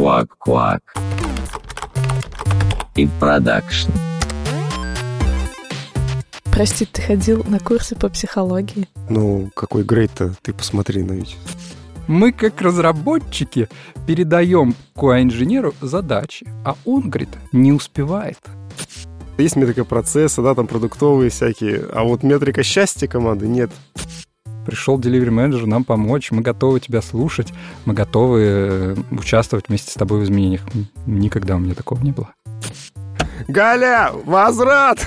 Квак-квак. И продакшн. Прости, ты ходил на курсы по психологии? Ну, какой грейд-то, ты посмотри на ведь. Мы, как разработчики, передаем QA-инженеру задачи, а он, говорит, не успевает. Есть метрика процесса, да, там продуктовые всякие, а вот метрика счастья команды нет. Пришел delivery менеджер нам помочь, мы готовы тебя слушать, мы готовы э, участвовать вместе с тобой в изменениях. Никогда у меня такого не было. Галя, возврат!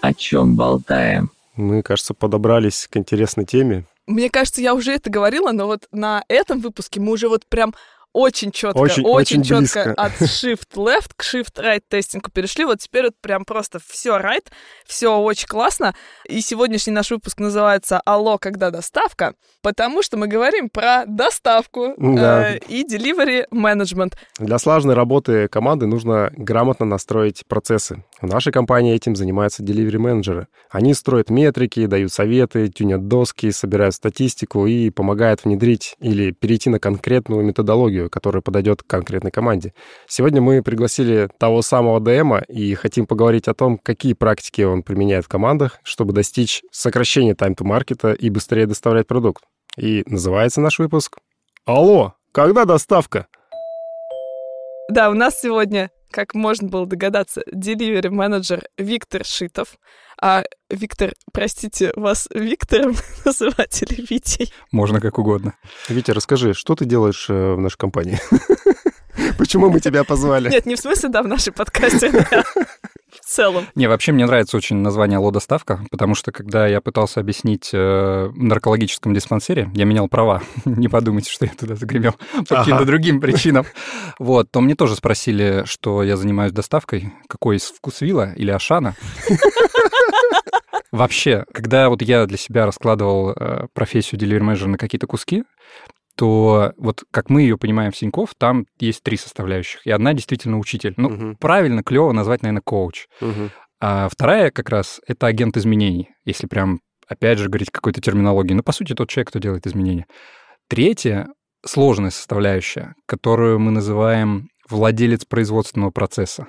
О чем болтаем? Мы, кажется, подобрались к интересной теме. Мне кажется, я уже это говорила, но вот на этом выпуске мы уже вот прям очень четко, Очень- очень, очень четко от shift left к shift right тестингу перешли. Вот теперь вот прям просто все right, все очень классно. И сегодняшний наш выпуск называется «Алло, когда доставка?», потому что мы говорим про доставку Да. э, и delivery management. Для слаженной работы команды нужно грамотно настроить процессы. В нашей компании этим занимаются delivery менеджеры. Они строят метрики, дают советы, тюнят доски, собирают статистику и помогают внедрить или перейти на конкретную методологию, которая подойдет к конкретной команде. Сегодня мы пригласили того самого ДМа и хотим поговорить о том, какие практики он применяет в командах, чтобы достичь сокращения time-to-маркета и быстрее доставлять продукт. И называется наш выпуск «Алло, когда доставка?» Да, у нас сегодня, как можно было догадаться, delivery менеджер Виктор Шитов. А Виктор, простите, вас Виктором называть или Витей? Можно как угодно. Витя, расскажи, что ты делаешь э, в нашей компании? Почему мы тебя позвали? Нет, не в смысле, да, в нашей подкасте, а в целом. Не, вообще мне нравится очень название «Алло, доставка», потому что когда я пытался объяснить э, в наркологическом диспансере, я менял права, не подумайте, что я туда загремел по каким-то другим причинам, вот, то мне тоже спросили, что я занимаюсь доставкой, какой из вкусвилла или Ашана. Вообще, когда вот я для себя раскладывал э, профессию delivery менеджера на какие-то куски, то вот как мы ее понимаем в Синьков, там есть три составляющих, и одна действительно учитель. Ну, Мгм, правильно, клево назвать, наверное, коуч. мгм. А вторая как раз — это агент изменений, если прям, опять же, говорить какой-то терминологии. Ну, по сути, тот человек, кто делает изменения. Третья — сложная составляющая, которую мы называем владелец производственного процесса.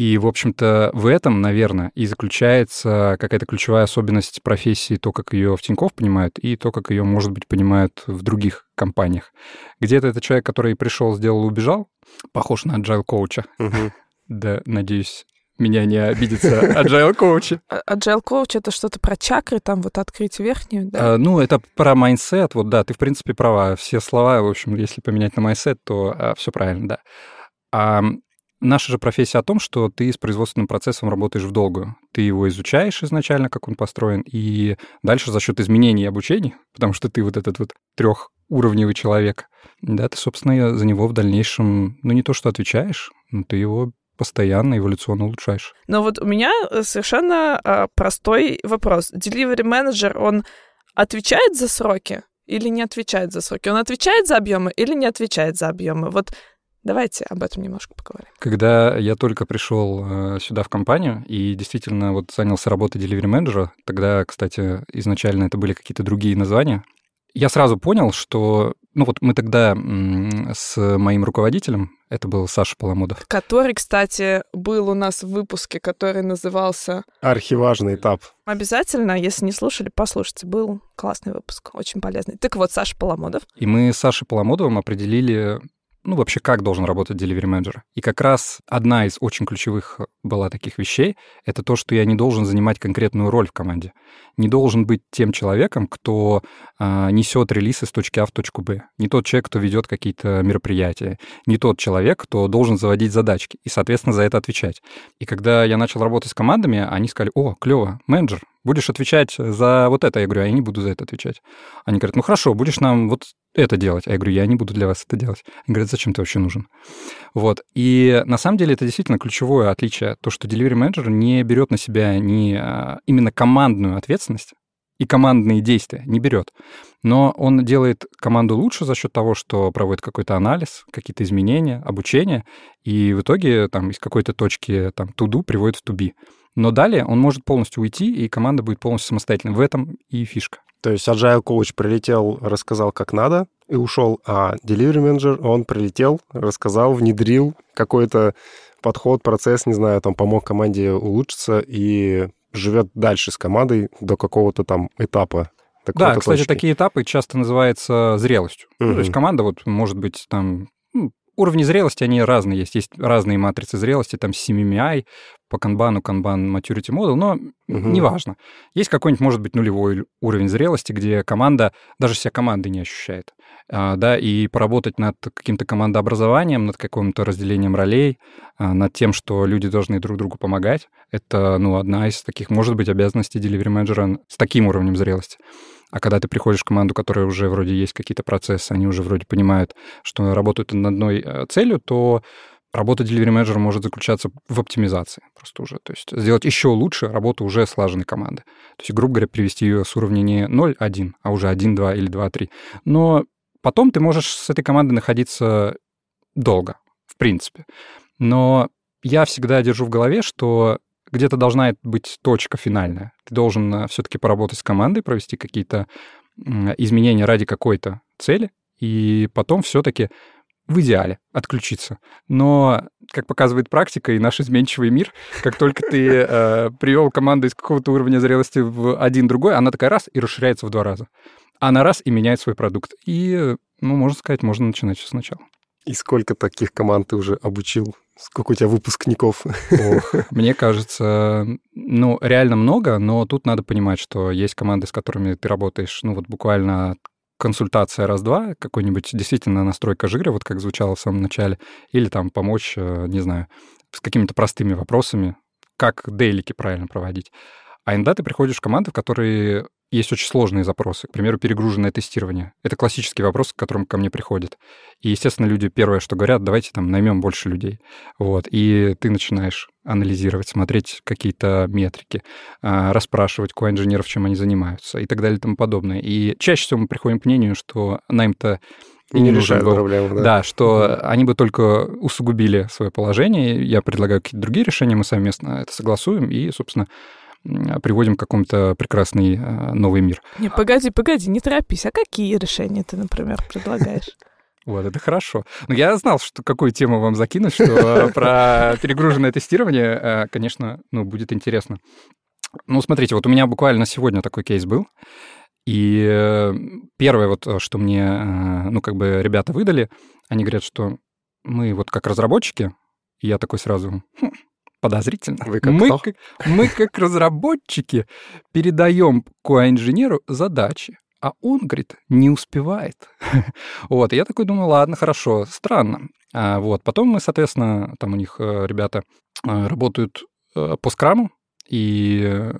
И, в общем-то, в этом, наверное, и заключается какая-то ключевая особенность профессии, то, как ее в Тинькофф понимают, и то, как ее, может быть, понимают в других компаниях. Где-то это человек, который пришел, сделал, убежал, похож на agile коуча. Да, надеюсь, меня не обидится agile коучи. А- Agile Coach — это что-то про чакры, там вот открыть верхнюю, да? А, Ну, это про mindset. Вот да, ты, в принципе, права. Все слова, в общем, если поменять на mindset, то все правильно, да. А наша же профессия о том, что ты с производственным процессом работаешь в долгую. Ты его изучаешь изначально, как он построен, и дальше за счет изменений и обучений, потому что ты вот этот вот трехуровневый человек, да, ты, собственно, за него в дальнейшем, ну, не то что отвечаешь, но ты его постоянно эволюционно улучшаешь. Но вот у меня э, совершенно а, простой вопрос. Delivery менеджер, он отвечает за сроки или не отвечает за сроки? Он отвечает за объемы или не отвечает за объемы? Вот давайте об этом немножко поговорим. Когда я только пришел э, сюда в компанию и действительно вот занялся работой delivery менеджера, тогда, кстати, изначально это были какие-то другие названия, я сразу понял, что, ну вот мы тогда с моим руководителем, это был Саша Поломодов, Который, кстати, был у нас в выпуске, который назывался Архиважный этап. Обязательно, если не слушали, послушайте. Был классный выпуск, очень полезный. Так вот, Саша Поломодов. и мы с Сашей Поломодовым определили, ну вообще, как должен работать delivery менеджер. И как раз одна из очень ключевых была таких вещей, это то, что я не должен занимать конкретную роль в команде. Не должен быть тем человеком, кто а, несет релиз из точки А в точку Б. Не тот человек, кто ведет какие-то мероприятия. Не тот человек, кто должен заводить задачки и, соответственно, за это отвечать. И когда я начал работать с командами, они сказали, о, клево, менеджер, будешь отвечать за вот это. Я говорю, а я не буду за это отвечать. Они говорят, ну хорошо, будешь нам вот это делать. А я говорю, я не буду для вас это делать. Они говорят, зачем ты вообще нужен? Вот. И на самом деле это действительно ключевое отличие, то, что delivery менеджер не берет на себя не а, именно командную ответственность, и командные действия не берет. Но он делает команду лучше за счет того, что проводит какой-то анализ, какие-то изменения, обучение, и в итоге там из какой-то точки там to-do приводит в to-be. Но далее он может полностью уйти, и команда будет полностью самостоятельной. В этом и фишка. То есть agile коуч прилетел, рассказал, как надо, и ушел, а delivery менеджер, он прилетел, рассказал, внедрил какой-то подход, процесс, не знаю, там помог команде улучшиться и живет дальше с командой до какого-то там этапа. Да, кстати, точки. такие этапы часто называются зрелостью. Угу. Ну, то есть команда вот может быть там ну, уровни зрелости, они разные есть. Есть разные матрицы зрелости, там CMMI, по канбану, канбан maturity model, но угу. неважно. Есть какой-нибудь, может быть, нулевой уровень зрелости, где команда даже себя команды не ощущает. А, да, и поработать над каким-то командообразованием, над каким-то разделением ролей, а, над тем, что люди должны друг другу помогать, это, ну, одна из таких, может быть, обязанностей delivery менеджера с таким уровнем зрелости. А когда ты приходишь в команду, которая уже вроде есть какие-то процессы, они уже вроде понимают, что работают над одной э, целью, то Работа delivery менеджера может заключаться в оптимизации просто уже. То есть сделать еще лучше работу уже слаженной команды. То есть, грубо говоря, привести ее с уровня не 0-1, а уже 1-2 или 2-3. Но потом ты можешь с этой командой находиться долго, в принципе. Но я всегда держу в голове, что где-то должна быть точка финальная. Ты должен э, все-таки поработать с командой, провести какие-то изменения ради какой-то цели, и потом все-таки в идеале отключиться. Но, как показывает практика и наш изменчивый мир, как только ты э, привел команду из какого-то уровня зрелости в один другой, она такая раз и расширяется в два раза. Она раз и меняет свой продукт. И, ну, можно сказать, можно начинать все сначала. И сколько таких команд ты уже обучил? Сколько у тебя выпускников? Ох, мне кажется, ну, реально много, но тут надо понимать, что есть команды, с которыми ты работаешь, ну, вот буквально консультация раз-два, какой-нибудь действительно настройка жира, вот как звучало в самом начале, или там помочь, э, не знаю, с какими-то простыми вопросами, как дейлики правильно проводить. А иногда ты приходишь в команды, в которые есть очень сложные запросы. К примеру, перегруженное тестирование. Это классический вопрос, к которому ко мне приходят. И, естественно, люди первое, что говорят, давайте там наймем больше людей. Вот. И ты начинаешь анализировать, смотреть какие-то метрики, а, расспрашивать ко-инженеров, чем они занимаются и так далее и тому подобное. И чаще всего мы приходим к мнению, что найм-то и не, не проблему, да. Да, что mm-hmm. они бы только усугубили свое положение. Я предлагаю какие-то другие решения, мы совместно это согласуем и, собственно, приводим к какому-то прекрасный э, новый мир. Не, погоди, погоди, не торопись. А какие решения ты, например, предлагаешь? Вот, это хорошо. Но я знал, что какую тему вам закинуть, что э, про перегруженное тестирование, э, конечно, ну, будет интересно. Ну, смотрите, вот у меня буквально сегодня такой кейс был. И первое вот, что мне, ну, как бы ребята выдали, они говорят, что мы вот как разработчики, и я такой сразу, хм, подозрительно. Вы как мы, кто? как, мы, как разработчики, передаем QA-инженеру задачи, а он, говорит, не успевает. вот, и я такой думаю, ладно, хорошо, странно. А, вот, потом мы, соответственно, там у них э, ребята э, работают э, по скраму, и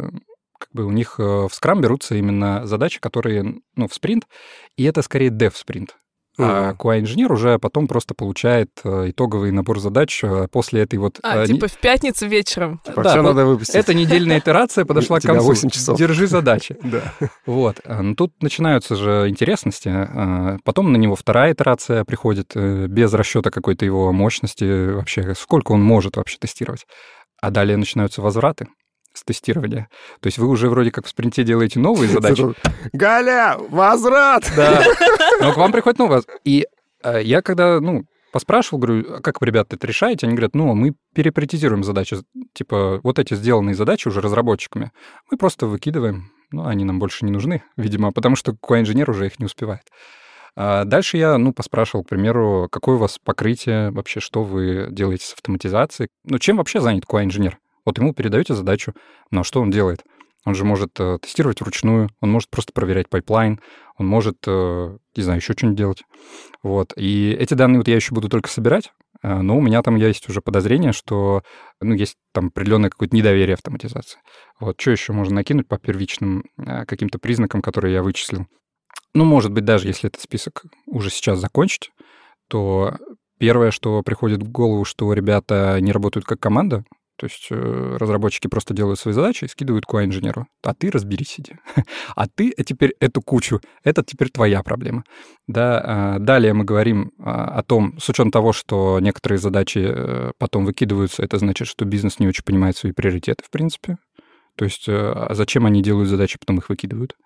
как бы у них в скрам берутся именно задачи, которые, ну, в спринт, и это скорее dev-спринт. А QA-инженер уже потом просто получает э, итоговый набор задач э, после этой вот... А, э, типа в пятницу вечером. Типа, да, все надо выпустить. Эта недельная итерация подошла к концу. 8 часов. Держи задачи. Да. Вот. Но тут начинаются же интересности. Потом на него вторая итерация приходит без расчета какой-то его мощности вообще, сколько он может вообще тестировать. А далее начинаются возвраты с тестирования. То есть вы уже вроде как в спринте делаете новые задачи. Галя, возврат! Да. Но к вам приходит новое. И э, я когда, ну, поспрашивал, говорю, а как, ребята, это решаете? Они говорят, ну, мы переприоритизируем задачи. Типа, вот эти сделанные задачи уже разработчиками. Мы просто выкидываем. Ну, они нам больше не нужны, видимо, потому что QA-инженер уже их не успевает. А дальше я, ну, поспрашивал, к примеру, какое у вас покрытие, вообще, что вы делаете с автоматизацией. Ну, чем вообще занят QA-инженер? Вот ему передаете задачу, но что он делает? Он же может э, тестировать вручную, он может просто проверять pipeline, он может, э, не знаю, еще что-нибудь делать. Вот. И эти данные вот я еще буду только собирать, э, но у меня там есть уже подозрение, что ну, есть там определенное какое-то недоверие автоматизации. Вот. Что еще можно накинуть по первичным э, каким-то признакам, которые я вычислил? Ну, может быть, даже если этот список уже сейчас закончить, то первое, что приходит в голову, что ребята не работают как команда, то есть э, разработчики просто делают свои задачи и скидывают QA-инженеру. А ты разберись иди. а ты э, теперь эту кучу, это теперь твоя проблема. Да, а, далее мы говорим а, о том, с учетом того, что некоторые задачи э, потом выкидываются, это значит, что бизнес не очень понимает свои приоритеты, в принципе. То есть а зачем они делают задачи, потом их выкидывают.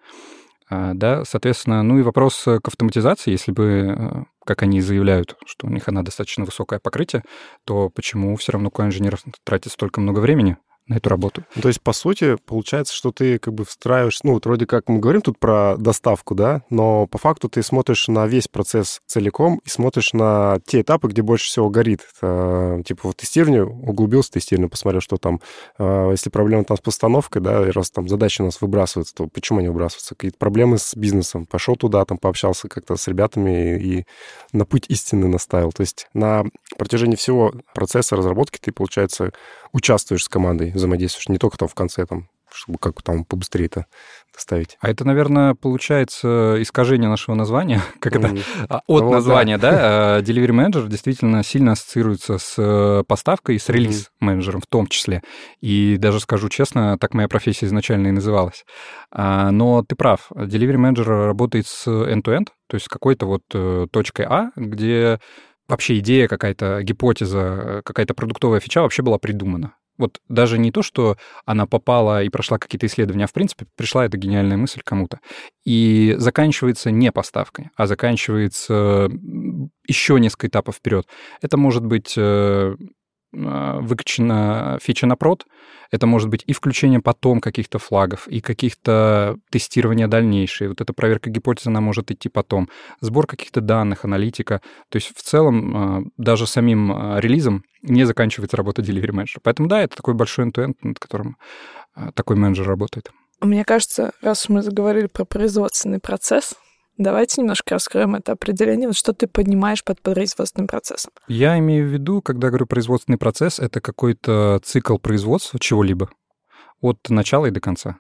Да, соответственно, ну и вопрос к автоматизации, если бы, как они заявляют, что у них она достаточно высокое покрытие, то почему все равно ко-инженер тратит столько много времени на эту работу. Ну, то есть, по сути, получается, что ты как бы встраиваешь, ну, вот вроде как мы говорим тут про доставку, да, но по факту ты смотришь на весь процесс целиком и смотришь на те этапы, где больше всего горит. Это, типа вот тестирование, углубился тестирование, посмотрел, что там, э, если проблема там с постановкой, да, и раз там задачи у нас выбрасываются, то почему они выбрасываются? Какие-то проблемы с бизнесом. Пошел туда, там пообщался как-то с ребятами и на путь истины наставил. То есть на протяжении всего процесса разработки ты, получается, участвуешь с командой, взаимодействуешь, не только там в конце, там, чтобы как там побыстрее это доставить. А это, наверное, получается искажение нашего названия, как это mm-hmm. от ну, названия, да. да? Delivery Manager действительно сильно ассоциируется с э, поставкой и с релиз-менеджером в том числе. И даже скажу честно, так моя профессия изначально и называлась. А, но ты прав, Delivery Manager работает с end-to-end, то есть какой-то вот э, точкой А, где вообще идея какая-то, гипотеза, какая-то продуктовая фича вообще была придумана. Вот даже не то, что она попала и прошла какие-то исследования, а в принципе пришла эта гениальная мысль кому-то. И заканчивается не поставкой, а заканчивается еще несколько этапов вперед. Это может быть а, выкачана фича на прод, это может быть и включение потом каких-то флагов, и каких-то тестирования дальнейшие. Вот эта проверка гипотезы, она может идти потом. Сбор каких-то данных, аналитика. То есть в целом а, даже самим а, релизом не заканчивается работа delivery менеджера. Поэтому да, это такой большой end над которым такой менеджер работает. Мне кажется, раз мы заговорили про производственный процесс, Давайте немножко раскроем это определение. Вот что ты понимаешь под производственным процессом? Я имею в виду, когда говорю производственный процесс, это какой-то цикл производства чего-либо от начала и до конца.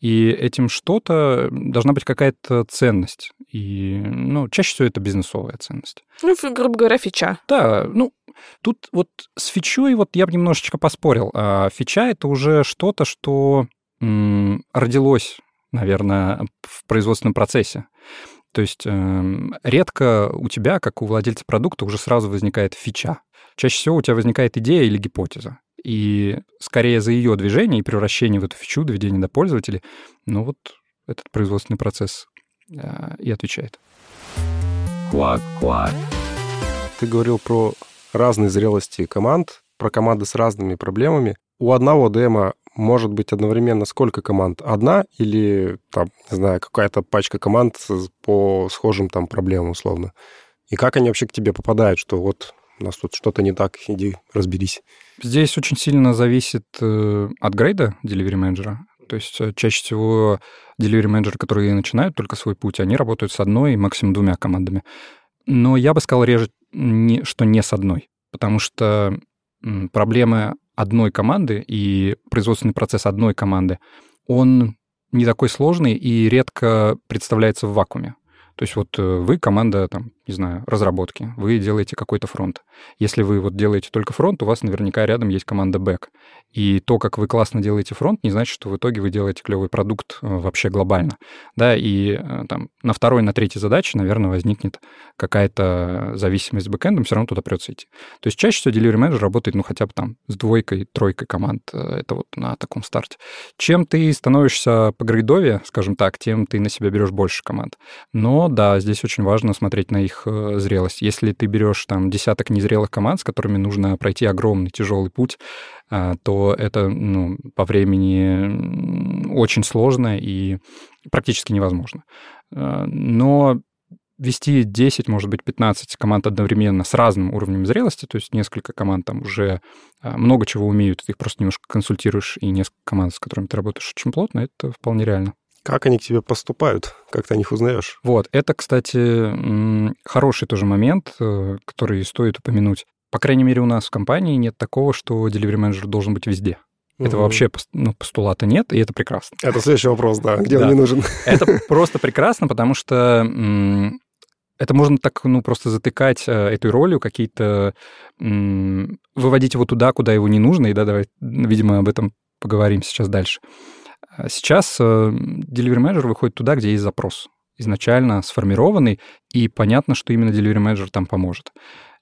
И этим что-то должна быть какая-то ценность. И, ну, чаще всего это бизнесовая ценность. Ну, грубо говоря, фича. Да, ну, тут вот с фичой вот я бы немножечко поспорил. А фича — это уже что-то, что родилось наверное, в производственном процессе. То есть э, редко у тебя, как у владельца продукта, уже сразу возникает фича. Чаще всего у тебя возникает идея или гипотеза. И скорее за ее движение и превращение в эту фичу, доведение до пользователей, ну вот этот производственный процесс э, и отвечает. Квак-квак. Ты говорил про разные зрелости команд, про команды с разными проблемами. У одного демо может быть одновременно сколько команд? Одна или, там, не знаю, какая-то пачка команд по схожим там проблемам условно? И как они вообще к тебе попадают, что вот у нас тут что-то не так, иди разберись? Здесь очень сильно зависит э, от грейда delivery менеджера. То есть э, чаще всего delivery менеджеры, которые начинают только свой путь, они работают с одной, максимум двумя командами. Но я бы сказал реже, что не с одной, потому что проблемы одной команды и производственный процесс одной команды, он не такой сложный и редко представляется в вакууме. То есть вот э, вы команда, там, не знаю, разработки, вы делаете какой-то фронт. Если вы вот делаете только фронт, у вас наверняка рядом есть команда бэк. И то, как вы классно делаете фронт, не значит, что в итоге вы делаете клевый продукт э, вообще глобально. Да, и э, там на второй, на третьей задаче, наверное, возникнет какая-то зависимость с бэкэндом, все равно туда придется идти. То есть чаще всего delivery manager работает, ну, хотя бы там с двойкой, тройкой команд. Это вот на таком старте. Чем ты становишься по грейдове, скажем так, тем ты на себя берешь больше команд. Но да, здесь очень важно смотреть на их э, зрелость. Если ты берешь там десяток незрелых команд, с которыми нужно пройти огромный тяжелый путь, э, то это ну, по времени очень сложно и практически невозможно. Э, но вести 10, может быть, 15 команд одновременно с разным уровнем зрелости, то есть несколько команд там уже много чего умеют, ты их просто немножко консультируешь, и несколько команд, с которыми ты работаешь очень плотно, это вполне реально. Как они к тебе поступают? Как ты о них узнаешь? Вот, это, кстати, хороший тоже момент, э, который стоит упомянуть. По крайней мере, у нас в компании нет такого, что delivery менеджер должен быть везде. Угу. Это вообще ну, постулата нет, и это прекрасно. Это следующий вопрос, да. Где да. он не нужен? Это просто прекрасно, потому что это можно так, ну, просто затыкать э, этой ролью, какие-то... выводить его туда, куда его не нужно, и да, давай, видимо, об этом поговорим сейчас дальше. А сейчас э, Delivery Manager выходит туда, где есть запрос изначально сформированный, и понятно, что именно Delivery Manager там поможет.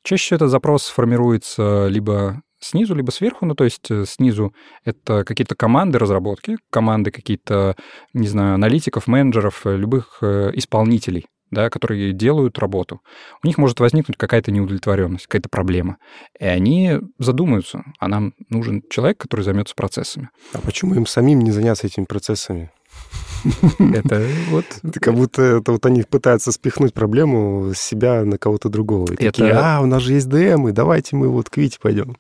Чаще всего этот запрос формируется либо снизу, либо сверху. Ну, то есть э, снизу это какие-то команды разработки, команды какие-то, не знаю, аналитиков, менеджеров, э, любых э, исполнителей да, которые делают работу, у них может возникнуть какая-то неудовлетворенность, какая-то проблема. И они задумаются, а нам нужен человек, который займется процессами. А почему им самим не заняться этими процессами? Это вот... Это как будто это вот они пытаются спихнуть проблему с себя на кого-то другого. И Это- такие, а, у нас же есть ДМ, и давайте мы вот к Вите пойдем.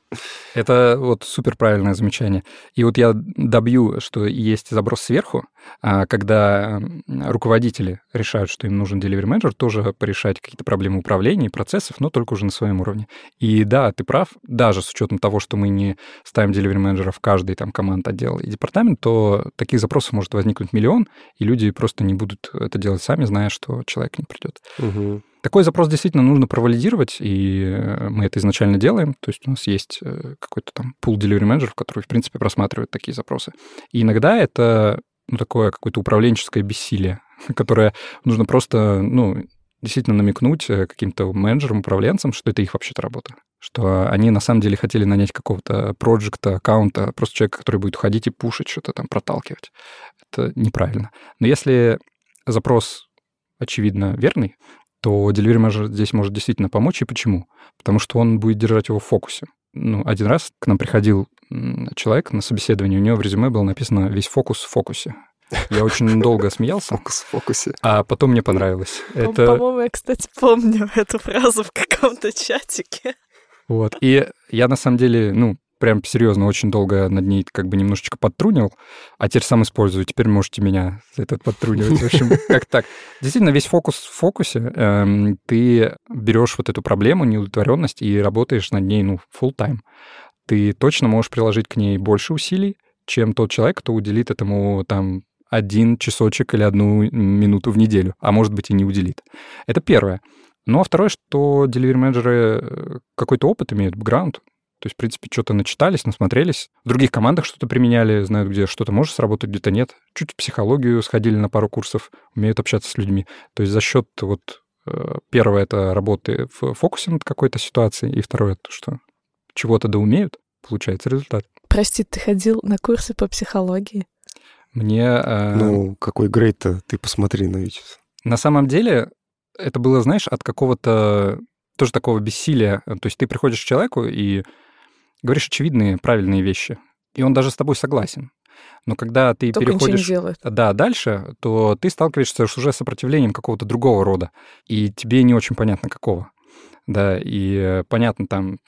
Это вот супер правильное замечание. И вот я добью, что есть заброс сверху, а, когда руководители решают, что им нужен delivery менеджер, тоже порешать какие-то проблемы управления и процессов, но только уже на своем уровне. И да, ты прав, даже с учетом того, что мы не ставим delivery менеджера в каждый там команд, отдел и департамент, то таких запросов может возникнуть миллион, и люди просто не будут это делать сами, зная, что человек не придет. Мгм. Такой запрос действительно нужно провалидировать, и э, мы это изначально делаем. То есть у нас есть э, какой-то там пул delivery менеджеров, который, в принципе, просматривает такие запросы. И иногда это ну, такое какое-то управленческое бессилие, которое нужно просто, ну, действительно намекнуть э, каким-то менеджерам, управленцам, что это их вообще-то работа. Что они на самом деле хотели нанять какого-то проекта, аккаунта, просто человека, который будет ходить и пушить, что-то там проталкивать. Это неправильно. Но если запрос, очевидно, верный, то delivery manager здесь может действительно помочь. И почему? Потому что он будет держать его в фокусе. Ну, один раз к нам приходил человек на собеседование, у него в резюме было написано «весь фокус в фокусе». Я очень долго смеялся, Фокус в фокусе. а потом мне понравилось. По- Это По-моему, я, кстати, помню эту фразу в каком-то чатике. Вот. И я на самом деле, ну, прям серьезно, очень долго над ней как бы немножечко подтрунил, а теперь сам использую. Теперь можете меня за это подтрунивать. В общем, как так. Действительно, весь фокус в фокусе. Эм, Ты берешь вот эту проблему, неудовлетворенность, и работаешь над ней, ну, full time. Ты точно можешь приложить к ней больше усилий, чем тот человек, кто уделит этому там один часочек или одну минуту в неделю, а может быть и не уделит. Это первое. Ну, а второе, что delivery менеджеры э, какой-то опыт имеют, бэкграунд. То есть, в принципе, что-то начитались, насмотрелись. В других командах что-то применяли, знают, где что-то может сработать, где-то нет. Чуть в психологию сходили на пару курсов, умеют общаться с людьми. То есть за счет вот э, первое это работы в фокусе над какой-то ситуацией, и второе это что чего-то да умеют, получается результат. Прости, ты ходил на курсы по психологии? Мне э, Ну, какой грейд-то, ты посмотри на Витю. На самом деле это было, знаешь, от какого-то тоже такого бессилия. То есть ты приходишь к человеку и говоришь очевидные, правильные вещи, и он даже с тобой согласен. Но когда ты Только переходишь да, дальше, то ты сталкиваешься с уже сопротивлением какого-то другого рода, и тебе не очень понятно какого. Да, и э, понятно там,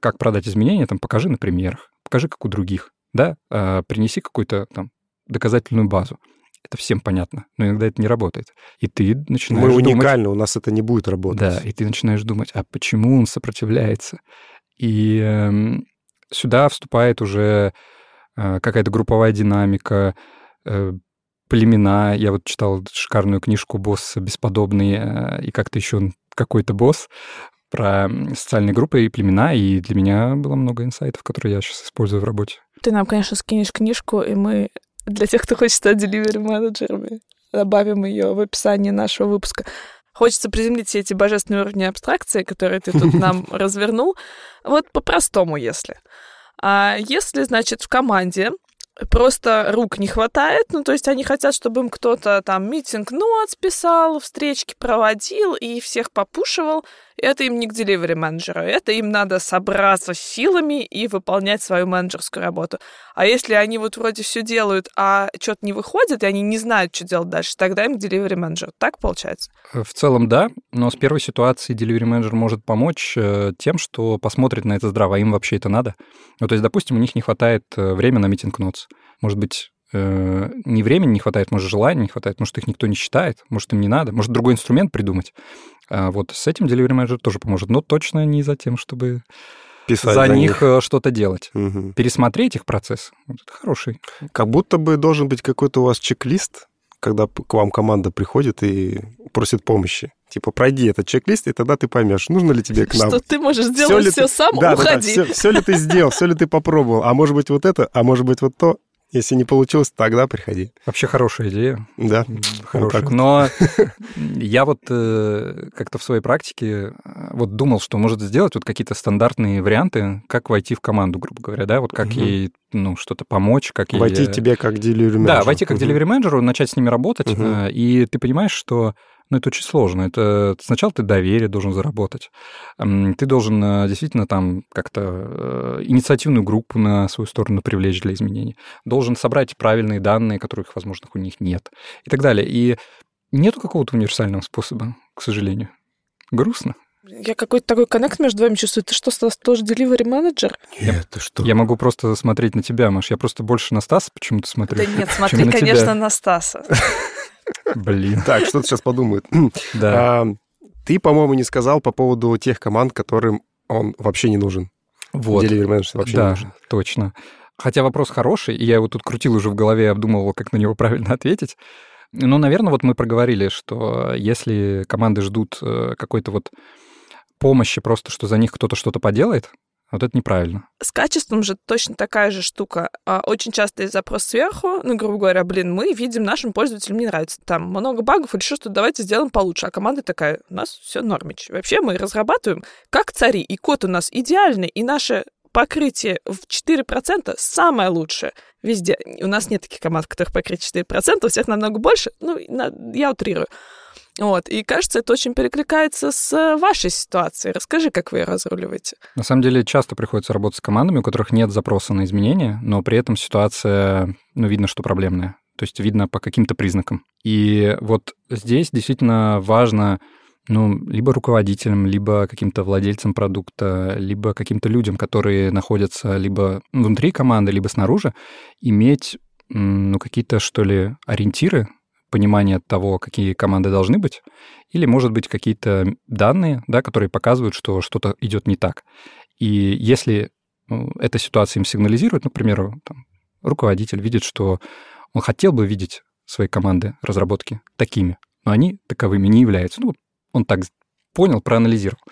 как продать изменения, там покажи на примерах, покажи, как у других, да, а, принеси какую-то там доказательную базу. Это всем понятно, но иногда это не работает. И ты начинаешь Мы думать... уникальны, у нас это не будет работать. Да, и ты начинаешь думать, а почему он сопротивляется? И эм, сюда вступает уже э, какая-то групповая динамика, э, племена. Я вот читал шикарную книжку «Босс бесподобный» э, и как-то еще он какой-то босс про социальные группы и племена, и для меня было много инсайтов, которые я сейчас использую в работе. Ты нам, конечно, скинешь книжку, и мы для тех, кто хочет стать delivery менеджерами, добавим ее в описание нашего выпуска. Хочется приземлить все эти божественные уровни абстракции, которые ты тут нам развернул. Вот по-простому, если. А если, значит, в команде просто рук не хватает, ну, то есть они хотят, чтобы им кто-то там митинг нот списал, встречки проводил и всех попушивал, это им не к delivery менеджеру, это им надо собраться силами и выполнять свою менеджерскую работу. А если они вот вроде все делают, а что-то не выходит, и они не знают, что делать дальше, тогда им к delivery менеджеру. Так получается? В целом, да, но с первой ситуации delivery менеджер может помочь э, тем, что посмотрит на это здраво, а им вообще это надо. Ну, то есть, допустим, у них не хватает э, времени на митинг нотс. Может быть, э, не времени не хватает, может, желания не хватает, может, их никто не считает, может, им не надо, может, другой инструмент придумать. А вот с этим delivery менеджер тоже поможет, но точно не за тем, чтобы Писать за них э, что-то делать. Мгм. Пересмотреть их процесс. Вот это хороший. Как будто бы должен быть какой-то у вас чек-лист, когда к вам команда приходит и просит помощи. Типа, пройди этот чек-лист, и тогда ты поймешь, нужно ли тебе к нам. Что ты можешь сделать ли все ты- сам, да, да, да, уходи. все, все ли ты сделал, все ли ты попробовал, а может быть вот это, а может быть вот то. Если не получилось, тогда приходи. Вообще хорошая идея. Да. Хорошая. вот. Но я вот э, как-то в своей практике э, вот думал, что может сделать вот какие-то стандартные варианты, как войти в команду, грубо говоря, да, вот как Мгм. ей, ну, что-то помочь, как ей... Войти э, тебе как delivery Да, менеджер. войти как delivery менеджеру, начать с ними работать, э, и ты понимаешь, что ну, это очень сложно. Это сначала ты доверие должен заработать. Ты должен э, действительно там как-то э, инициативную группу на свою сторону привлечь для изменений. Должен собрать правильные данные, которых, возможно, у них нет. И так далее. И нету какого-то универсального способа, к сожалению. Грустно. Я какой-то такой коннект между вами чувствую. Ты что, Стас, тоже delivery менеджер? Нет, ты что? Я могу просто смотреть на тебя, Маш. Я просто больше на Стаса почему-то смотрю. Да нет, чем смотри, на тебя. конечно, на Стаса. Блин. Так, что-то сейчас подумают. Да. А, Ты, по-моему, не сказал по поводу тех команд, которым он вообще не нужен. Вот. Delivery менеджер вообще не да, нужен. точно. Хотя вопрос хороший, и я его тут крутил уже в голове, обдумывал, как на него правильно ответить. Ну, наверное, вот мы проговорили, что если команды ждут э, какой-то вот помощи просто, что за них кто-то что-то поделает, вот это неправильно. С качеством же точно такая же штука. А, Очень часто есть запрос сверху, ну, грубо говоря, блин, мы видим нашим пользователям не нравится. Там много багов или что-то, давайте сделаем получше. А команда такая, у нас все нормич. Вообще мы разрабатываем как цари, и код у нас идеальный, и наше покрытие в 4% самое лучшее везде. У нас нет таких команд, в которых покрытие 4%, у всех намного больше. Ну, я утрирую. Вот. И кажется, это очень перекликается с э, вашей ситуацией. Расскажи, как вы ее разруливаете. На самом деле часто приходится работать с командами, у которых нет запроса на изменения, но при этом ситуация, ну, видно, что проблемная. То есть видно по каким-то признакам. И вот здесь действительно важно ну, либо руководителям, либо каким-то владельцам продукта, либо каким-то людям, которые находятся либо внутри команды, либо снаружи, иметь, ну, какие-то, что ли, ориентиры, понимание того, какие команды должны быть, или, может быть, какие-то данные, да, которые показывают, что что-то идет не так. И если ну, эта ситуация им сигнализирует, к примеру, там, руководитель видит, что он хотел бы видеть свои команды разработки такими, но они таковыми не являются. Ну, он так понял, проанализировал.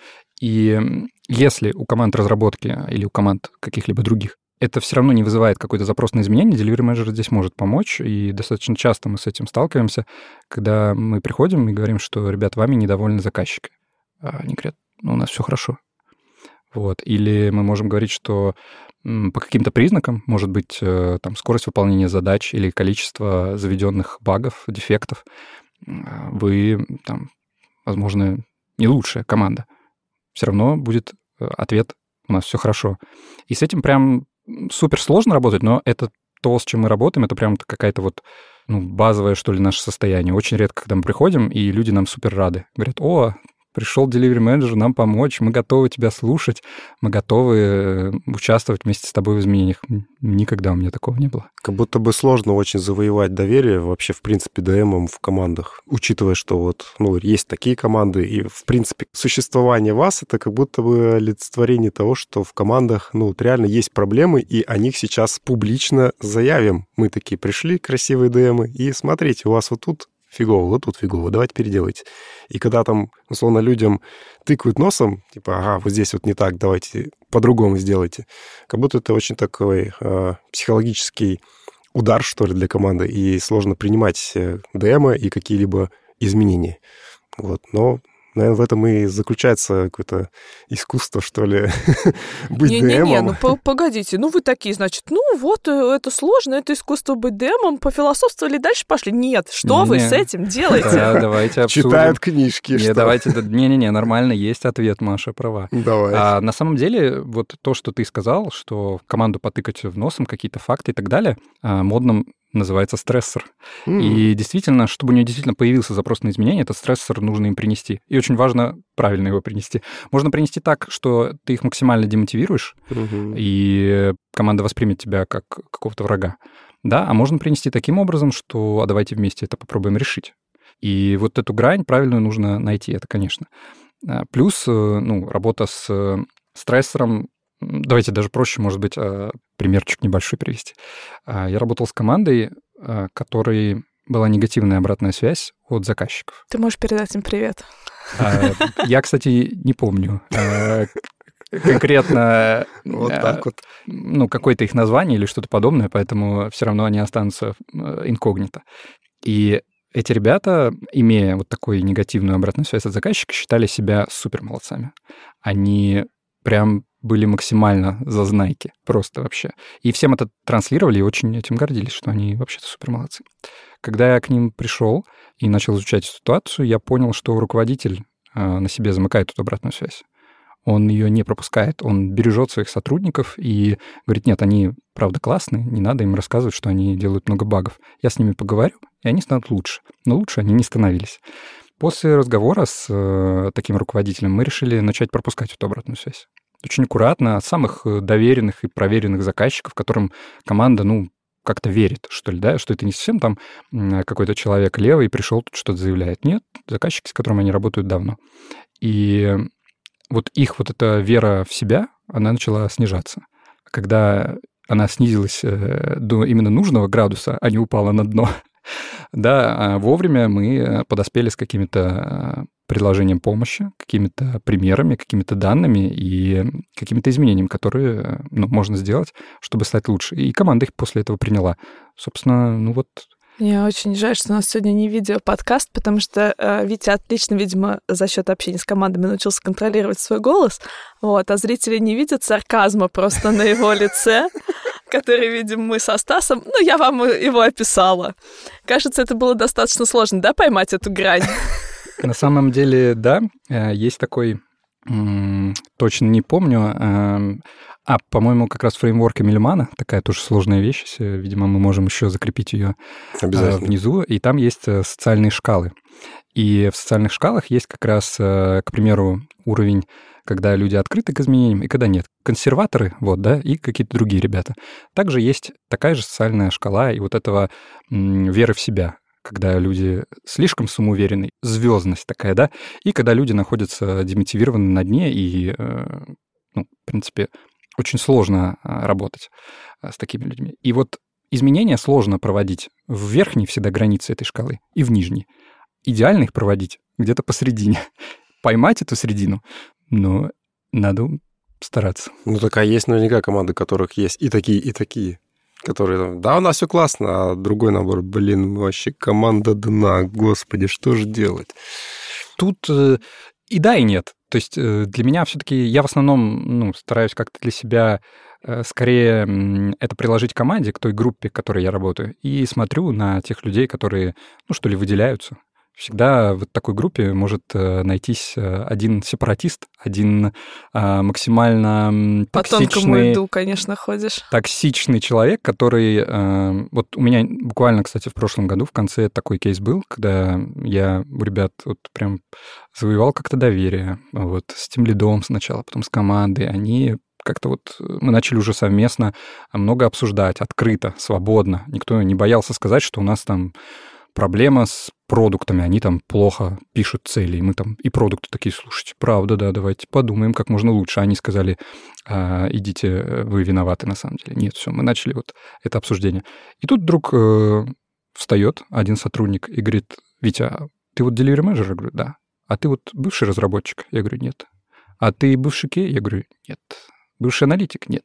И если у команд разработки или у команд каких-либо других это все равно не вызывает какой-то запрос на изменения, Delivery Manager здесь может помочь, и достаточно часто мы с этим сталкиваемся, когда мы приходим и говорим, что, ребят, вами недовольны заказчики. А они говорят, ну, у нас все хорошо. Вот. Или мы можем говорить, что по каким-то признакам, может быть, э, там, скорость выполнения задач или количество заведенных багов, дефектов, м, вы, там, возможно, не лучшая команда. Все равно будет э, ответ «у нас все хорошо». И с этим прям супер сложно работать, но это то, с чем мы работаем, это прям какая-то вот ну, базовое, что ли, наше состояние. Очень редко, когда мы приходим, и люди нам супер рады. Говорят, о, пришел delivery менеджер нам помочь, мы готовы тебя слушать, мы готовы э, участвовать вместе с тобой в изменениях. Никогда у меня такого не было. Как будто бы сложно очень завоевать доверие вообще, в принципе, ДМом в командах, учитывая, что вот, ну, есть такие команды, и, в принципе, существование вас — это как будто бы олицетворение того, что в командах, ну, вот реально есть проблемы, и о них сейчас публично заявим. Мы такие пришли, красивые ДМы, и смотрите, у вас вот тут фигово, вот тут фигово, давайте переделайте. И когда там, условно, людям тыкают носом, типа, ага, вот здесь вот не так, давайте по-другому сделайте, как будто это очень такой э, психологический удар, что ли, для команды, и сложно принимать э, ДМы и какие-либо изменения. Вот, но, наверное, в этом и заключается какое-то искусство, что ли, быть Не-не-не, ДМом. ну по- погодите, ну вы такие, значит, ну вот э, это сложно, это искусство быть демом, пофилософствовали, дальше пошли. Нет, что вы Не-не. с этим делаете? Да, давайте обсудим. Читают книжки, Не, что? давайте, да, не-не-не, нормально, есть ответ, Маша права. Давай. А на самом деле, вот то, что ты сказал, что команду потыкать в носом, какие-то факты и так далее, а, модным называется стрессор. М. И действительно, чтобы у нее действительно появился запрос на изменения, этот стрессор нужно им принести. И очень важно правильно его принести. Можно принести так, что ты их максимально демотивируешь, Мгм. и команда воспримет тебя как какого-то врага. Да, а можно принести таким образом, что а давайте вместе это попробуем решить. И вот эту грань правильную нужно найти, это, конечно. А, Плюс, э, ну, работа с э, стрессором, давайте даже проще, может быть, а, примерчик небольшой привести. А, Я работал с командой, а, которой была негативная обратная связь от заказчиков. Ты можешь передать им привет. А, Я, кстати, не помню, а, конкретно Вот э, так вот. ну, какое-то их название или что-то подобное, поэтому все равно они останутся э, инкогнито. И эти ребята, имея вот такую негативную обратную связь от заказчика, считали себя супер молодцами. Они прям были максимально зазнайки, просто вообще. И всем это транслировали и очень этим гордились, что они вообще-то супер молодцы. Когда я к ним пришел и начал изучать ситуацию, я понял, что руководитель э, на себе замыкает эту обратную связь. Он ее не пропускает, он бережет своих сотрудников и говорит, нет, они правда классные, не надо им рассказывать, что они делают много багов. Я с ними поговорю, и они станут лучше. Но лучше они не становились. После разговора с э, таким руководителем мы решили начать пропускать эту обратную связь. Очень аккуратно, от самых э, доверенных и проверенных заказчиков, которым команда, ну, как-то верит, что ли, да, что это не совсем там какой-то человек левый пришел тут что-то заявляет. Нет, заказчики, с которыми они работают давно. И вот их вот эта вера в себя, она начала снижаться. Когда она снизилась э, до именно нужного градуса, а не упала на дно, да, а вовремя мы э, подоспели с какими-то э, предложением помощи, какими-то примерами, какими-то данными и какими-то изменениями, которые э, ну, можно сделать, чтобы стать лучше. И команда их после этого приняла. Собственно, ну вот Мне очень жаль, что у нас сегодня не видео-подкаст, потому что э, Витя отлично, видимо, за счет общения с командами научился контролировать свой голос, вот, а зрители не видят сарказма просто на его лице, который видим мы со Стасом. Ну, я вам его описала. Кажется, это было достаточно сложно, да, поймать эту грань? На самом деле, да, э, есть такой, точно не помню, эм, а, по-моему, как раз фреймворк Эмильмана, такая тоже сложная вещь, э, видимо, мы можем еще закрепить ее Обязательно. внизу, и там есть э, социальные шкалы. И в социальных шкалах есть как раз, э, к примеру, уровень, когда люди открыты к изменениям и когда нет. Консерваторы, вот, да, и какие-то другие ребята. Также есть такая же социальная шкала и вот этого веры в себя, когда люди слишком самоуверенны, звездность такая, да, и когда люди находятся демотивированы на дне, и, э, ну, в принципе, очень сложно а, работать а, с такими людьми. И вот изменения сложно проводить в верхней всегда границе этой шкалы и в нижней. Идеально их проводить где-то посередине. Поймать эту середину, но надо стараться. Ну, такая есть наверняка команды, которых есть и такие, и такие. Которые да, у нас все классно, а другой набор, блин, вообще команда дна, господи, что же делать? Тут э, и да, и нет. То есть э, для меня все-таки я в основном ну, стараюсь как-то для себя э, скорее это приложить команде, к той группе, в которой я работаю, и смотрю на тех людей, которые, ну что ли, выделяются. Всегда в такой группе может э, найтись э, один сепаратист, один а, максимально м, По тонкому токсичный, льду, конечно, ходишь. токсичный человек, который... э, вот у меня буквально, кстати, в прошлом году в конце такой кейс был, когда я у ребят вот прям завоевал как-то доверие. Вот с тем лидом сначала, потом с командой. Они как-то вот мы начали уже совместно много обсуждать, открыто, свободно. Никто не боялся сказать, что у нас там проблема с продуктами, они там плохо пишут цели, и мы там, и продукты такие, слушайте, правда, да, давайте подумаем, как можно лучше. Они сказали, «А, идите, э, вы виноваты на самом деле. Нет, все, мы начали вот это обсуждение. И тут вдруг э, встает один сотрудник и говорит, Витя, а ты вот delivery менеджер? Я говорю, да. А ты вот бывший разработчик? Я говорю, нет. А ты бывший кей? Я говорю, нет. Бывший аналитик? Нет.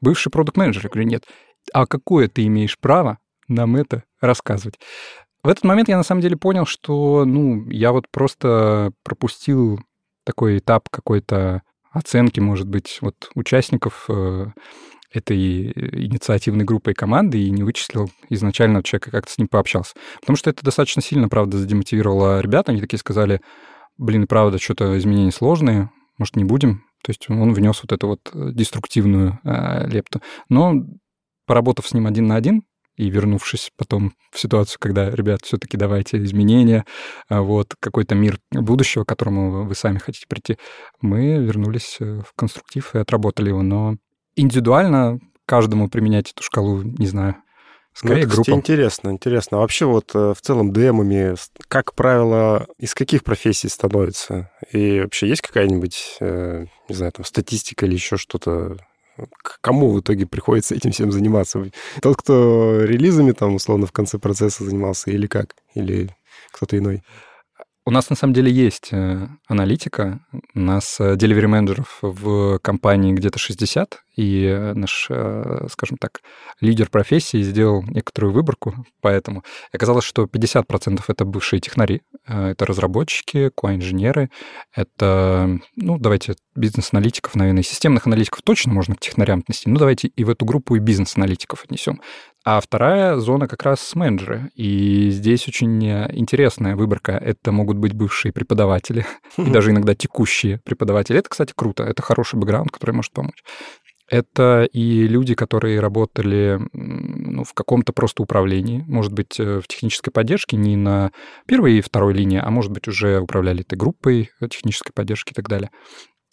Бывший продукт менеджер Я говорю, нет. А какое ты имеешь право нам это рассказывать? В этот момент я на самом деле понял, что, ну, я вот просто пропустил такой этап какой-то оценки, может быть, вот участников э, этой инициативной группы и команды и не вычислил изначально человека, как-то с ним пообщался. Потому что это достаточно сильно, правда, задемотивировало ребят. Они такие сказали, блин, правда, что-то изменения сложные, может, не будем. То есть он внес вот эту вот деструктивную э, лепту. Но поработав с ним один на один, и вернувшись потом в ситуацию, когда, ребят, все-таки давайте изменения, а вот какой-то мир будущего, к которому вы сами хотите прийти, мы вернулись э, в конструктив и отработали его. Но индивидуально каждому применять эту шкалу, не знаю, скорее ну, это, кстати, группа. интересно, интересно. А вообще вот э, в целом ДМами, как правило, из каких профессий становится? И вообще есть какая-нибудь, э, не знаю, там статистика или еще что-то к кому в итоге приходится этим всем заниматься? Тот, кто релизами там условно в конце процесса занимался или как? Или кто-то иной? У нас на самом деле есть э, аналитика. У нас э, delivery менеджеров в компании где-то 60, и э, наш, скажем так, лидер профессии сделал некоторую выборку, поэтому оказалось, что 50% это бывшие технари, это разработчики, QA-инженеры, это, ну, давайте бизнес-аналитиков, наверное, системных аналитиков точно можно к технарям отнести, ну, давайте и в эту группу и бизнес-аналитиков отнесем. А вторая зона как раз менеджеры. И здесь очень интересная выборка. Это могут быть бывшие преподаватели и даже иногда текущие преподаватели. Это, кстати, круто. Это хороший бэкграунд, который может помочь. Это и люди, которые работали ну, в каком-то просто управлении, может быть, э, в технической поддержке, не на первой и второй линии, а может быть, уже управляли этой группой технической поддержки и так далее.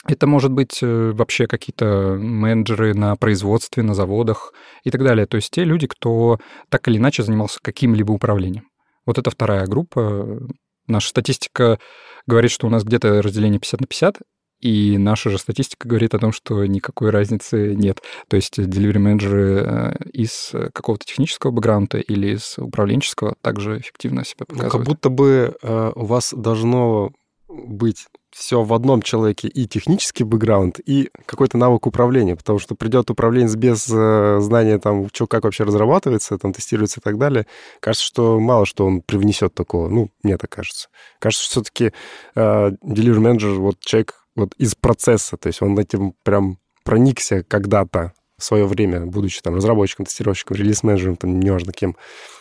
Это может быть э, вообще какие-то менеджеры на производстве, на заводах и так далее. То есть те люди, кто так или иначе занимался каким-либо управлением. Вот это вторая группа. Наша статистика говорит, что у нас где-то разделение 50 на 50, и наша же статистика говорит о том, что никакой разницы нет. То есть delivery менеджеры э, из какого-то технического бэкграунда или из управленческого также эффективно себя показывают. Ну, как будто бы э, у вас должно быть все в одном человеке и технический бэкграунд, и какой-то навык управления, потому что придет управленец без э, знания там, что, как вообще разрабатывается, там, тестируется и так далее. Кажется, что мало что он привнесет такого. Ну, мне так кажется. Кажется, что все-таки э, delivery менеджер, вот человек вот из процесса, то есть он этим прям проникся когда-то в свое время, будучи там разработчиком, тестировщиком, релиз-менеджером, там, неважно кем,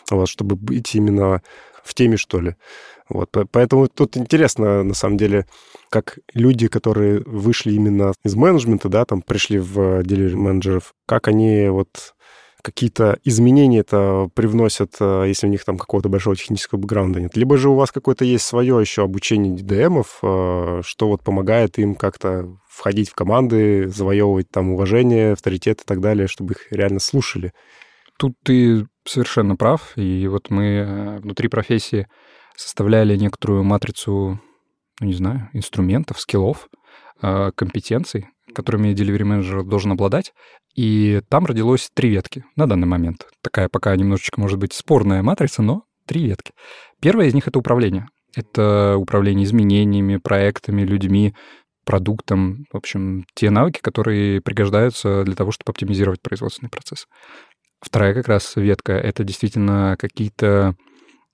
вот, чтобы быть именно в теме, что ли. Вот, поэтому тут интересно, на самом деле, как люди, которые вышли именно из менеджмента, да, там пришли в delivery менеджеров, как они вот какие-то изменения это привносят, э, если у них там какого-то большого технического бэкграунда нет. Либо же у вас какое-то есть свое еще обучение DDM-ов, э, что вот помогает им как-то входить в команды, завоевывать там уважение, авторитет и так далее, чтобы их реально слушали. Тут ты совершенно прав. И вот мы э, внутри профессии составляли некоторую матрицу, ну, не знаю, инструментов, скиллов, компетенций, которыми delivery менеджер должен обладать. И там родилось три ветки на данный момент. Такая пока немножечко, может быть, спорная матрица, но три ветки. Первая из них — это управление. Это управление изменениями, проектами, людьми, продуктом. В общем, те навыки, которые пригождаются для того, чтобы оптимизировать производственный процесс. Вторая как раз ветка — это действительно какие-то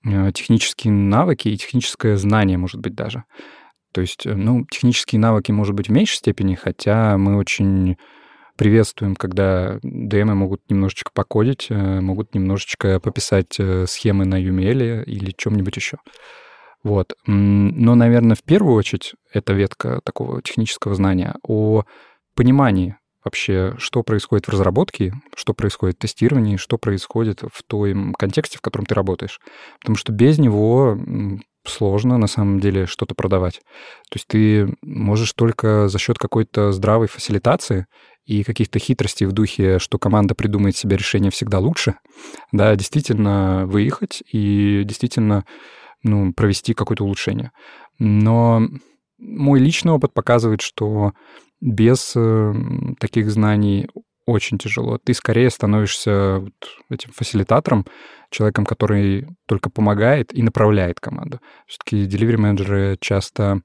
э, технические навыки и техническое знание, может быть, даже. То есть, э, ну, технические навыки, может быть, в меньшей степени, хотя мы очень приветствуем, когда DM могут немножечко покодить, э, могут немножечко пописать схемы на UML или чем-нибудь еще. Вот. Но, наверное, в первую очередь эта ветка такого технического знания о понимании вообще, что происходит в разработке, что происходит в тестировании, что происходит в том контексте, в котором ты работаешь. Потому что без него сложно на самом деле что-то продавать. То есть ты можешь только за счет какой-то здравой фасилитации и каких-то хитростей в духе, что команда придумает себе решение всегда лучше, да, действительно выехать и действительно ну, провести какое-то улучшение. Но мой личный опыт показывает, что без э, таких знаний очень тяжело. Ты скорее становишься вот этим фасилитатором, человеком, который только помогает и направляет команду. Все-таки delivery менеджеры часто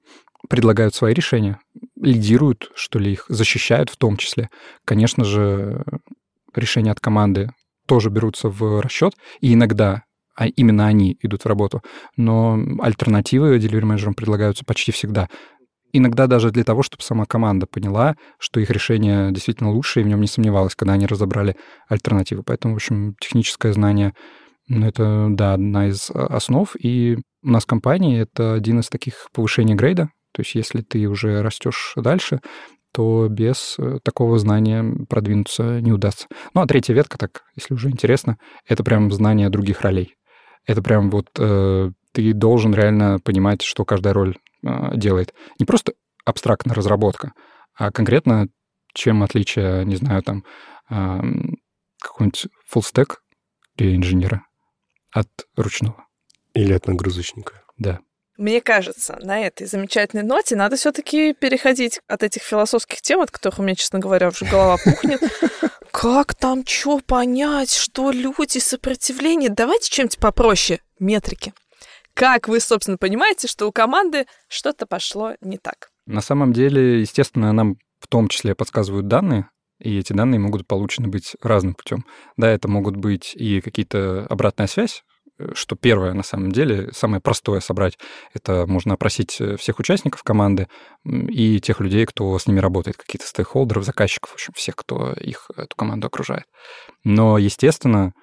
предлагают свои решения, лидируют, что ли, их защищают в том числе. Конечно же, решения от команды тоже берутся в расчет, и иногда а именно они идут в работу. Но альтернативы delivery менеджерам предлагаются почти всегда. Иногда даже для того, чтобы сама команда поняла, что их решение действительно лучше, и в нем не сомневалась, когда они разобрали альтернативы. Поэтому, в общем, техническое знание ну, это, да, одна из а, основ. И у нас в компании это один из таких повышений грейда. То есть если ты уже растешь дальше, то без э, такого знания продвинуться не удастся. Ну, а третья ветка, так, если уже интересно, это прям знание других ролей. Это прям вот э, ты должен реально понимать, что каждая роль э, делает. Не просто абстрактная разработка, а конкретно чем отличие, не знаю, там, э, какой-нибудь full для инженера от ручного. Или от нагрузочника. Да. Мне кажется, на этой замечательной ноте надо все-таки переходить от этих философских тем, от которых у меня, честно говоря, уже голова пухнет. Как там что понять, что люди, сопротивление? Давайте чем-нибудь попроще. Метрики. Как вы, собственно, понимаете, что у команды что-то пошло не так? На самом деле, естественно, нам в том числе подсказывают данные, и эти данные могут получены быть разным путем. Да, это могут быть и какие-то обратная связь, э, что первое, на самом деле, самое простое собрать, это можно опросить э, всех участников команды и тех людей, кто с ними работает, какие-то стейкхолдеров, заказчиков, в общем, всех, кто их, эту команду окружает. Но, естественно,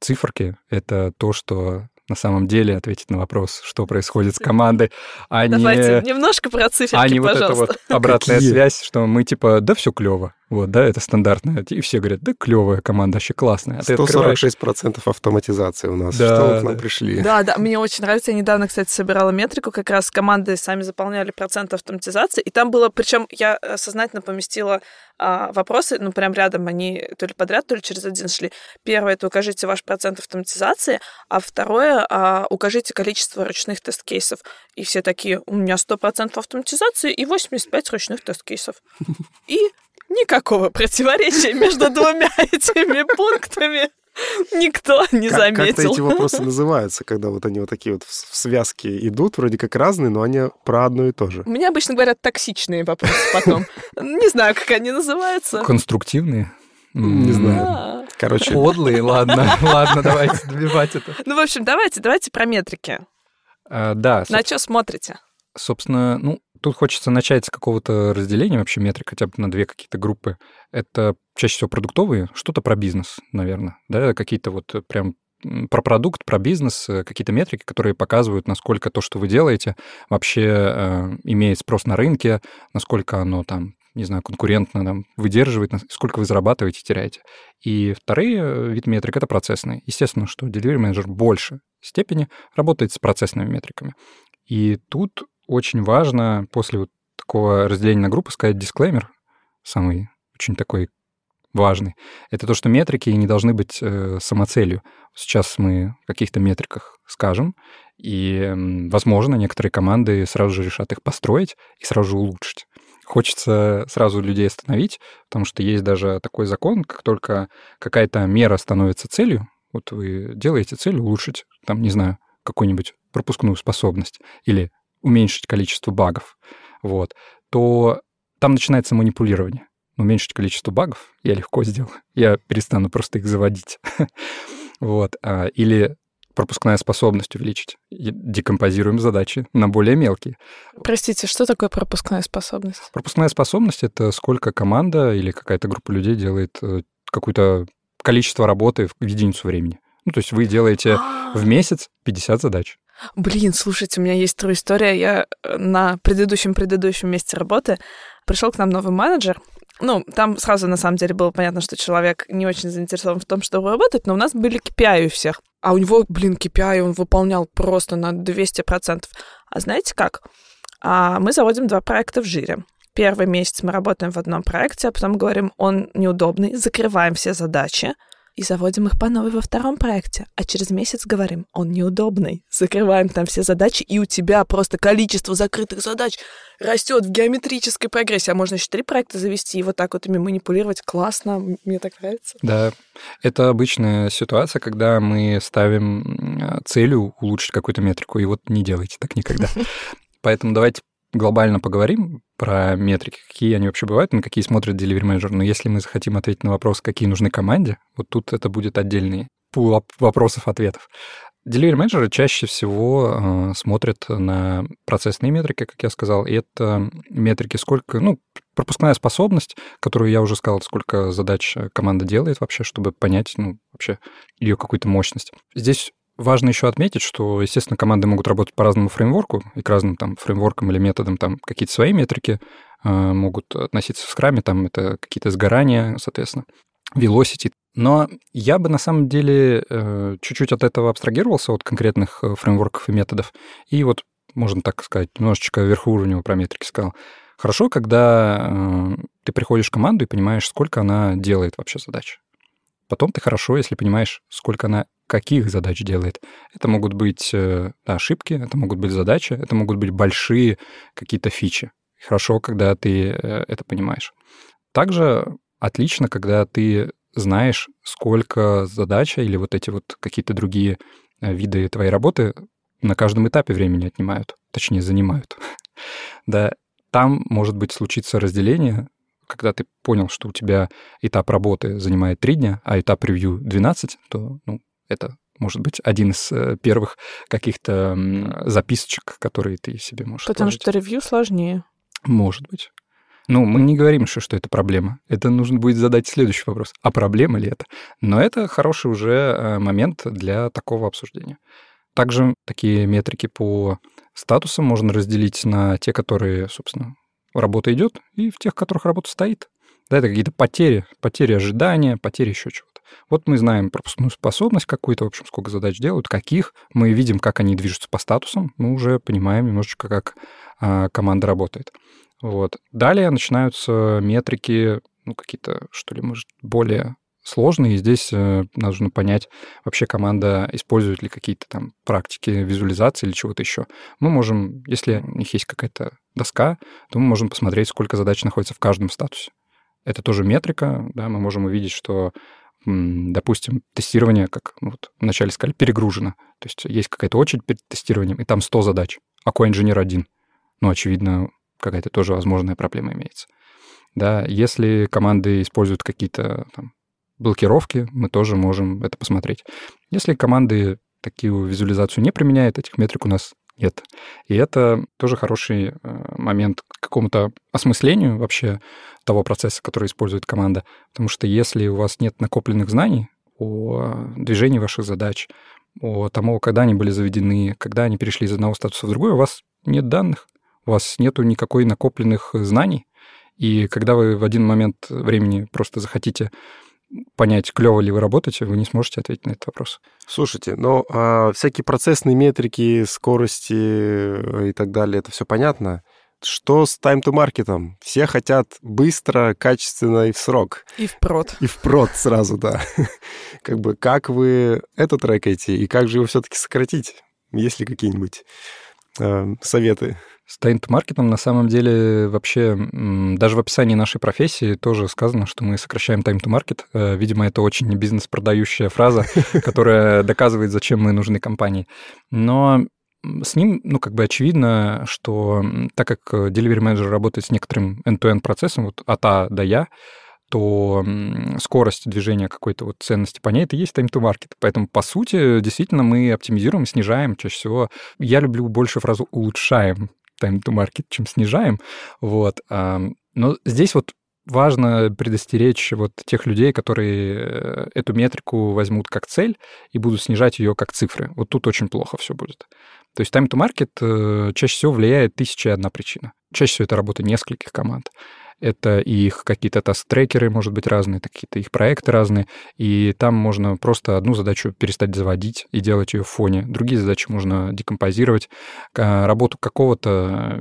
циферки — это то, что на самом деле ответить на вопрос, что происходит с командой, а Давайте не, немножко про циферки, а не вот пожалуйста. эта вот обратная Какие? связь, что мы типа, да, все клево. Вот, да, это стандартное. И все говорят, да, клевая команда, вообще классная. А ты открываешь- 146% автоматизации у нас. Да, Что вы к нам да. пришли? Да, да, мне очень нравится. Я недавно, кстати, собирала метрику, как раз команды сами заполняли процент автоматизации, и там было, причем я сознательно поместила а, вопросы, ну, прям рядом они то ли подряд, то ли через один шли. Первое — это укажите ваш процент автоматизации, а второе а, — укажите количество ручных тест-кейсов. И все такие, у меня 100% автоматизации и 85 ручных тест-кейсов. И никакого противоречия между двумя этими пунктами никто не Как- Как-то заметил. эти вопросы называются, когда вот они вот такие вот в связке идут, вроде как разные, но они про одно и то же. Мне обычно говорят токсичные вопросы потом. Не знаю, как они называются. Конструктивные? Не знаю. Короче, Подлые, ладно, ладно, давайте добивать это. Ну, в общем, давайте, давайте про метрики. А, Да, На что смотрите? Собственно, ну, тут хочется начать с какого-то разделения вообще метрик, хотя бы на две какие-то группы. Это чаще всего продуктовые, что-то про бизнес, наверное, да, какие-то вот прям м, про продукт, про бизнес, э, какие-то метрики, которые показывают, насколько то, что вы делаете, вообще э, имеет спрос на рынке, насколько оно там, не знаю, конкурентно там, выдерживает, сколько вы зарабатываете, теряете. И вторые э, вид метрик — это процессные. Естественно, что delivery менеджер в большей степени работает с процессными метриками. И тут очень важно после вот такого разделения на группы сказать дисклеймер, самый очень такой важный. Это то, что метрики не должны быть э, самоцелью. Сейчас мы о каких-то метриках скажем, и, возможно, некоторые команды сразу же решат их построить и сразу же улучшить. Хочется сразу людей остановить, потому что есть даже такой закон, как только какая-то мера становится целью, вот вы делаете цель улучшить, там, не знаю, какую-нибудь пропускную способность или уменьшить количество багов, вот, то там начинается манипулирование. Уменьшить количество багов я легко сделаю. Я перестану просто их заводить. Вот. а, Или пропускная способность увеличить. Декомпозируем задачи на более мелкие. Простите, что такое пропускная способность? Пропускная способность — это сколько команда или какая-то группа людей делает э, какое-то количество работы в единицу времени. Ну, то есть вы делаете А, в месяц 50 задач. Блин, слушайте, у меня есть тру история. Я э, на предыдущем-предыдущем месте работы пришел к нам новый менеджер. Ну, там сразу на самом деле было понятно, что человек не очень заинтересован в том, чтобы работать, но у нас были KPI у всех. А у него, блин, KPI он выполнял просто на 200%. А знаете как? А мы заводим два проекта в жире. Первый месяц мы работаем в одном проекте, а потом говорим, он неудобный, закрываем все задачи и заводим их по новой во втором проекте. А через месяц говорим, он неудобный, закрываем там все задачи, и у тебя просто количество закрытых задач растет в геометрической прогрессии. А можно еще три проекта завести и вот так вот ими манипулировать. Классно, мне так нравится. Да, это обычная ситуация, когда мы ставим целью улучшить какую-то метрику, и вот не делайте так никогда. Поэтому давайте глобально поговорим про метрики, какие они вообще бывают, на какие смотрит delivery manager. Но если мы захотим ответить на вопрос, какие нужны команде, вот тут это будет отдельный пул оп- вопросов-ответов. Delivery менеджеры чаще всего э, смотрят на процессные метрики, как я сказал, и это метрики сколько, ну, пропускная способность, которую я уже сказал, сколько задач э, команда делает вообще, чтобы понять, ну, вообще ее какую-то мощность. Здесь важно еще отметить, что, естественно, команды могут работать по разному фреймворку, и к разным там фреймворкам или методам там какие-то свои метрики э, могут относиться в скраме, там это какие-то сгорания, соответственно, velocity. Но я бы на самом деле э, чуть-чуть от этого абстрагировался, от конкретных э, фреймворков и методов, и вот, можно так сказать, немножечко верхоуровнево про метрики сказал. Хорошо, когда э, ты приходишь в команду и понимаешь, сколько она делает вообще задач. Потом ты хорошо, если понимаешь, сколько она каких задач делает. Это могут быть э, да, ошибки, это могут быть задачи, это могут быть большие какие-то фичи. Хорошо, когда ты э, это понимаешь. Также отлично, когда ты знаешь, сколько задача или вот эти вот какие-то другие э, виды твоей работы на каждом этапе времени отнимают, точнее, занимают. да, там может быть случиться разделение, когда ты понял, что у тебя этап работы занимает 3 дня, а этап ревью 12, то ну, это может быть, один из э, первых каких-то записочек, которые ты себе можешь Потому положить. что ревью сложнее. Может быть. Ну, мы не говорим еще, что это проблема. Это нужно будет задать следующий вопрос. А проблема ли это? Но это хороший уже э, момент для такого обсуждения. Также такие метрики по статусам можно разделить на те, которые, собственно, работа идет, и в тех, в которых работа стоит. Да, это какие-то потери, потери ожидания, потери еще чего-то. Вот мы знаем пропускную способность какую-то, в общем, сколько задач делают, каких. Мы видим, как они движутся по статусам. Мы уже понимаем немножечко, как а, команда работает. Вот. Далее начинаются метрики, ну, какие-то, что ли, может, более сложные. И здесь э, нужно понять, вообще команда использует ли какие-то там практики визуализации или чего-то еще. Мы можем, если у них есть какая-то доска, то мы можем посмотреть, сколько задач находится в каждом статусе. Это тоже метрика, да, мы можем увидеть, что, допустим, тестирование, как ну, вот вначале сказали, перегружено. То есть есть какая-то очередь перед тестированием, и там 100 задач, а ко-инженер один. Ну, очевидно, какая-то тоже возможная проблема имеется. Да, если команды используют какие-то там, блокировки, мы тоже можем это посмотреть. Если команды такую визуализацию не применяют, этих метрик у нас нет. И это тоже хороший э, момент к какому-то осмыслению вообще того процесса, который использует команда. Потому что если у вас нет накопленных знаний о движении ваших задач, о тому, когда они были заведены, когда они перешли из одного статуса в другой, у вас нет данных, у вас нету никакой накопленных знаний. И когда вы в один момент времени просто захотите понять, клево ли вы работаете, вы не сможете ответить на этот вопрос. Слушайте, но а, всякие процессные метрики, скорости э, и так далее, это все понятно. Что с time-to-маркетом? Все хотят быстро, качественно и в срок. И впрод. И впрод сразу, да. Как бы как вы это трекаете и как же его все-таки сократить? Есть ли какие-нибудь э, советы? С тайм-маркетом на самом деле вообще даже в описании нашей профессии тоже сказано, что мы сокращаем тайм-то-маркет. Э, видимо, это очень бизнес-продающая фраза, которая доказывает, зачем мы нужны компании. Но с ним, ну, как бы очевидно, что так как delivery manager работает с некоторым end-to-end процессом, вот от А до Я, то скорость движения какой-то вот ценности по ней это есть time-to-market. Поэтому, по сути, действительно мы оптимизируем, снижаем чаще всего. Я люблю больше фразу «улучшаем» time to market, чем снижаем. Вот. Но здесь вот важно предостеречь вот тех людей, которые э, эту метрику возьмут как цель и будут снижать ее как цифры. Вот тут очень плохо все будет. То есть time to market э, чаще всего влияет тысяча и одна причина. Чаще всего это работа нескольких команд это их какие-то таст-трекеры, может быть, разные, какие-то их проекты разные, и там можно просто одну задачу перестать заводить и делать ее в фоне. Другие задачи можно декомпозировать. Работу какого-то,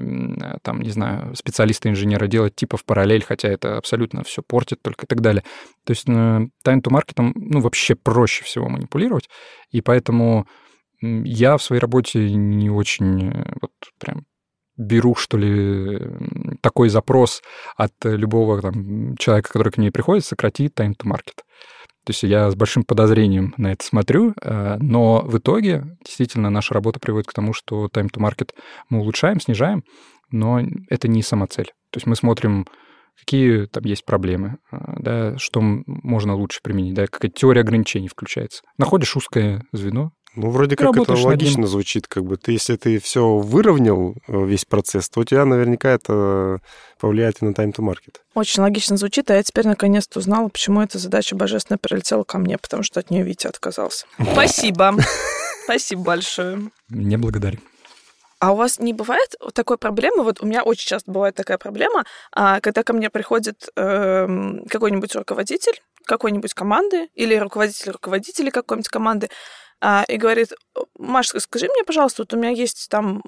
там, не знаю, специалиста-инженера делать типа в параллель, хотя это абсолютно все портит только и так далее. То есть time to market, ну, вообще проще всего манипулировать, и поэтому я в своей работе не очень э, вот прям беру, что ли, такой запрос от любого там, человека, который к ней приходит, сократи time to market. То есть я с большим подозрением на это смотрю, э, но в итоге действительно наша работа приводит к тому, что time to market мы улучшаем, снижаем, но это не сама цель. То есть мы смотрим, какие там есть проблемы, э, да, что можно лучше применить, да, какая теория ограничений включается. Находишь узкое звено, ну, вроде как это логично звучит, как бы. Ты, если ты все выровнял, э, весь процесс, то у тебя наверняка это повлияет и на time to market. Очень логично звучит, а я теперь наконец-то узнала, почему эта задача божественно прилетела ко мне, потому что от нее Витя отказался. Спасибо. Спасибо большое. Не благодарю. А у вас не бывает такой проблемы? Вот у меня очень часто бывает такая проблема, а, когда ко мне приходит эм, какой-нибудь руководитель какой-нибудь команды или руководитель руководителей какой-нибудь команды, а, и говорит, Маша, скажи мне, пожалуйста, вот у меня есть там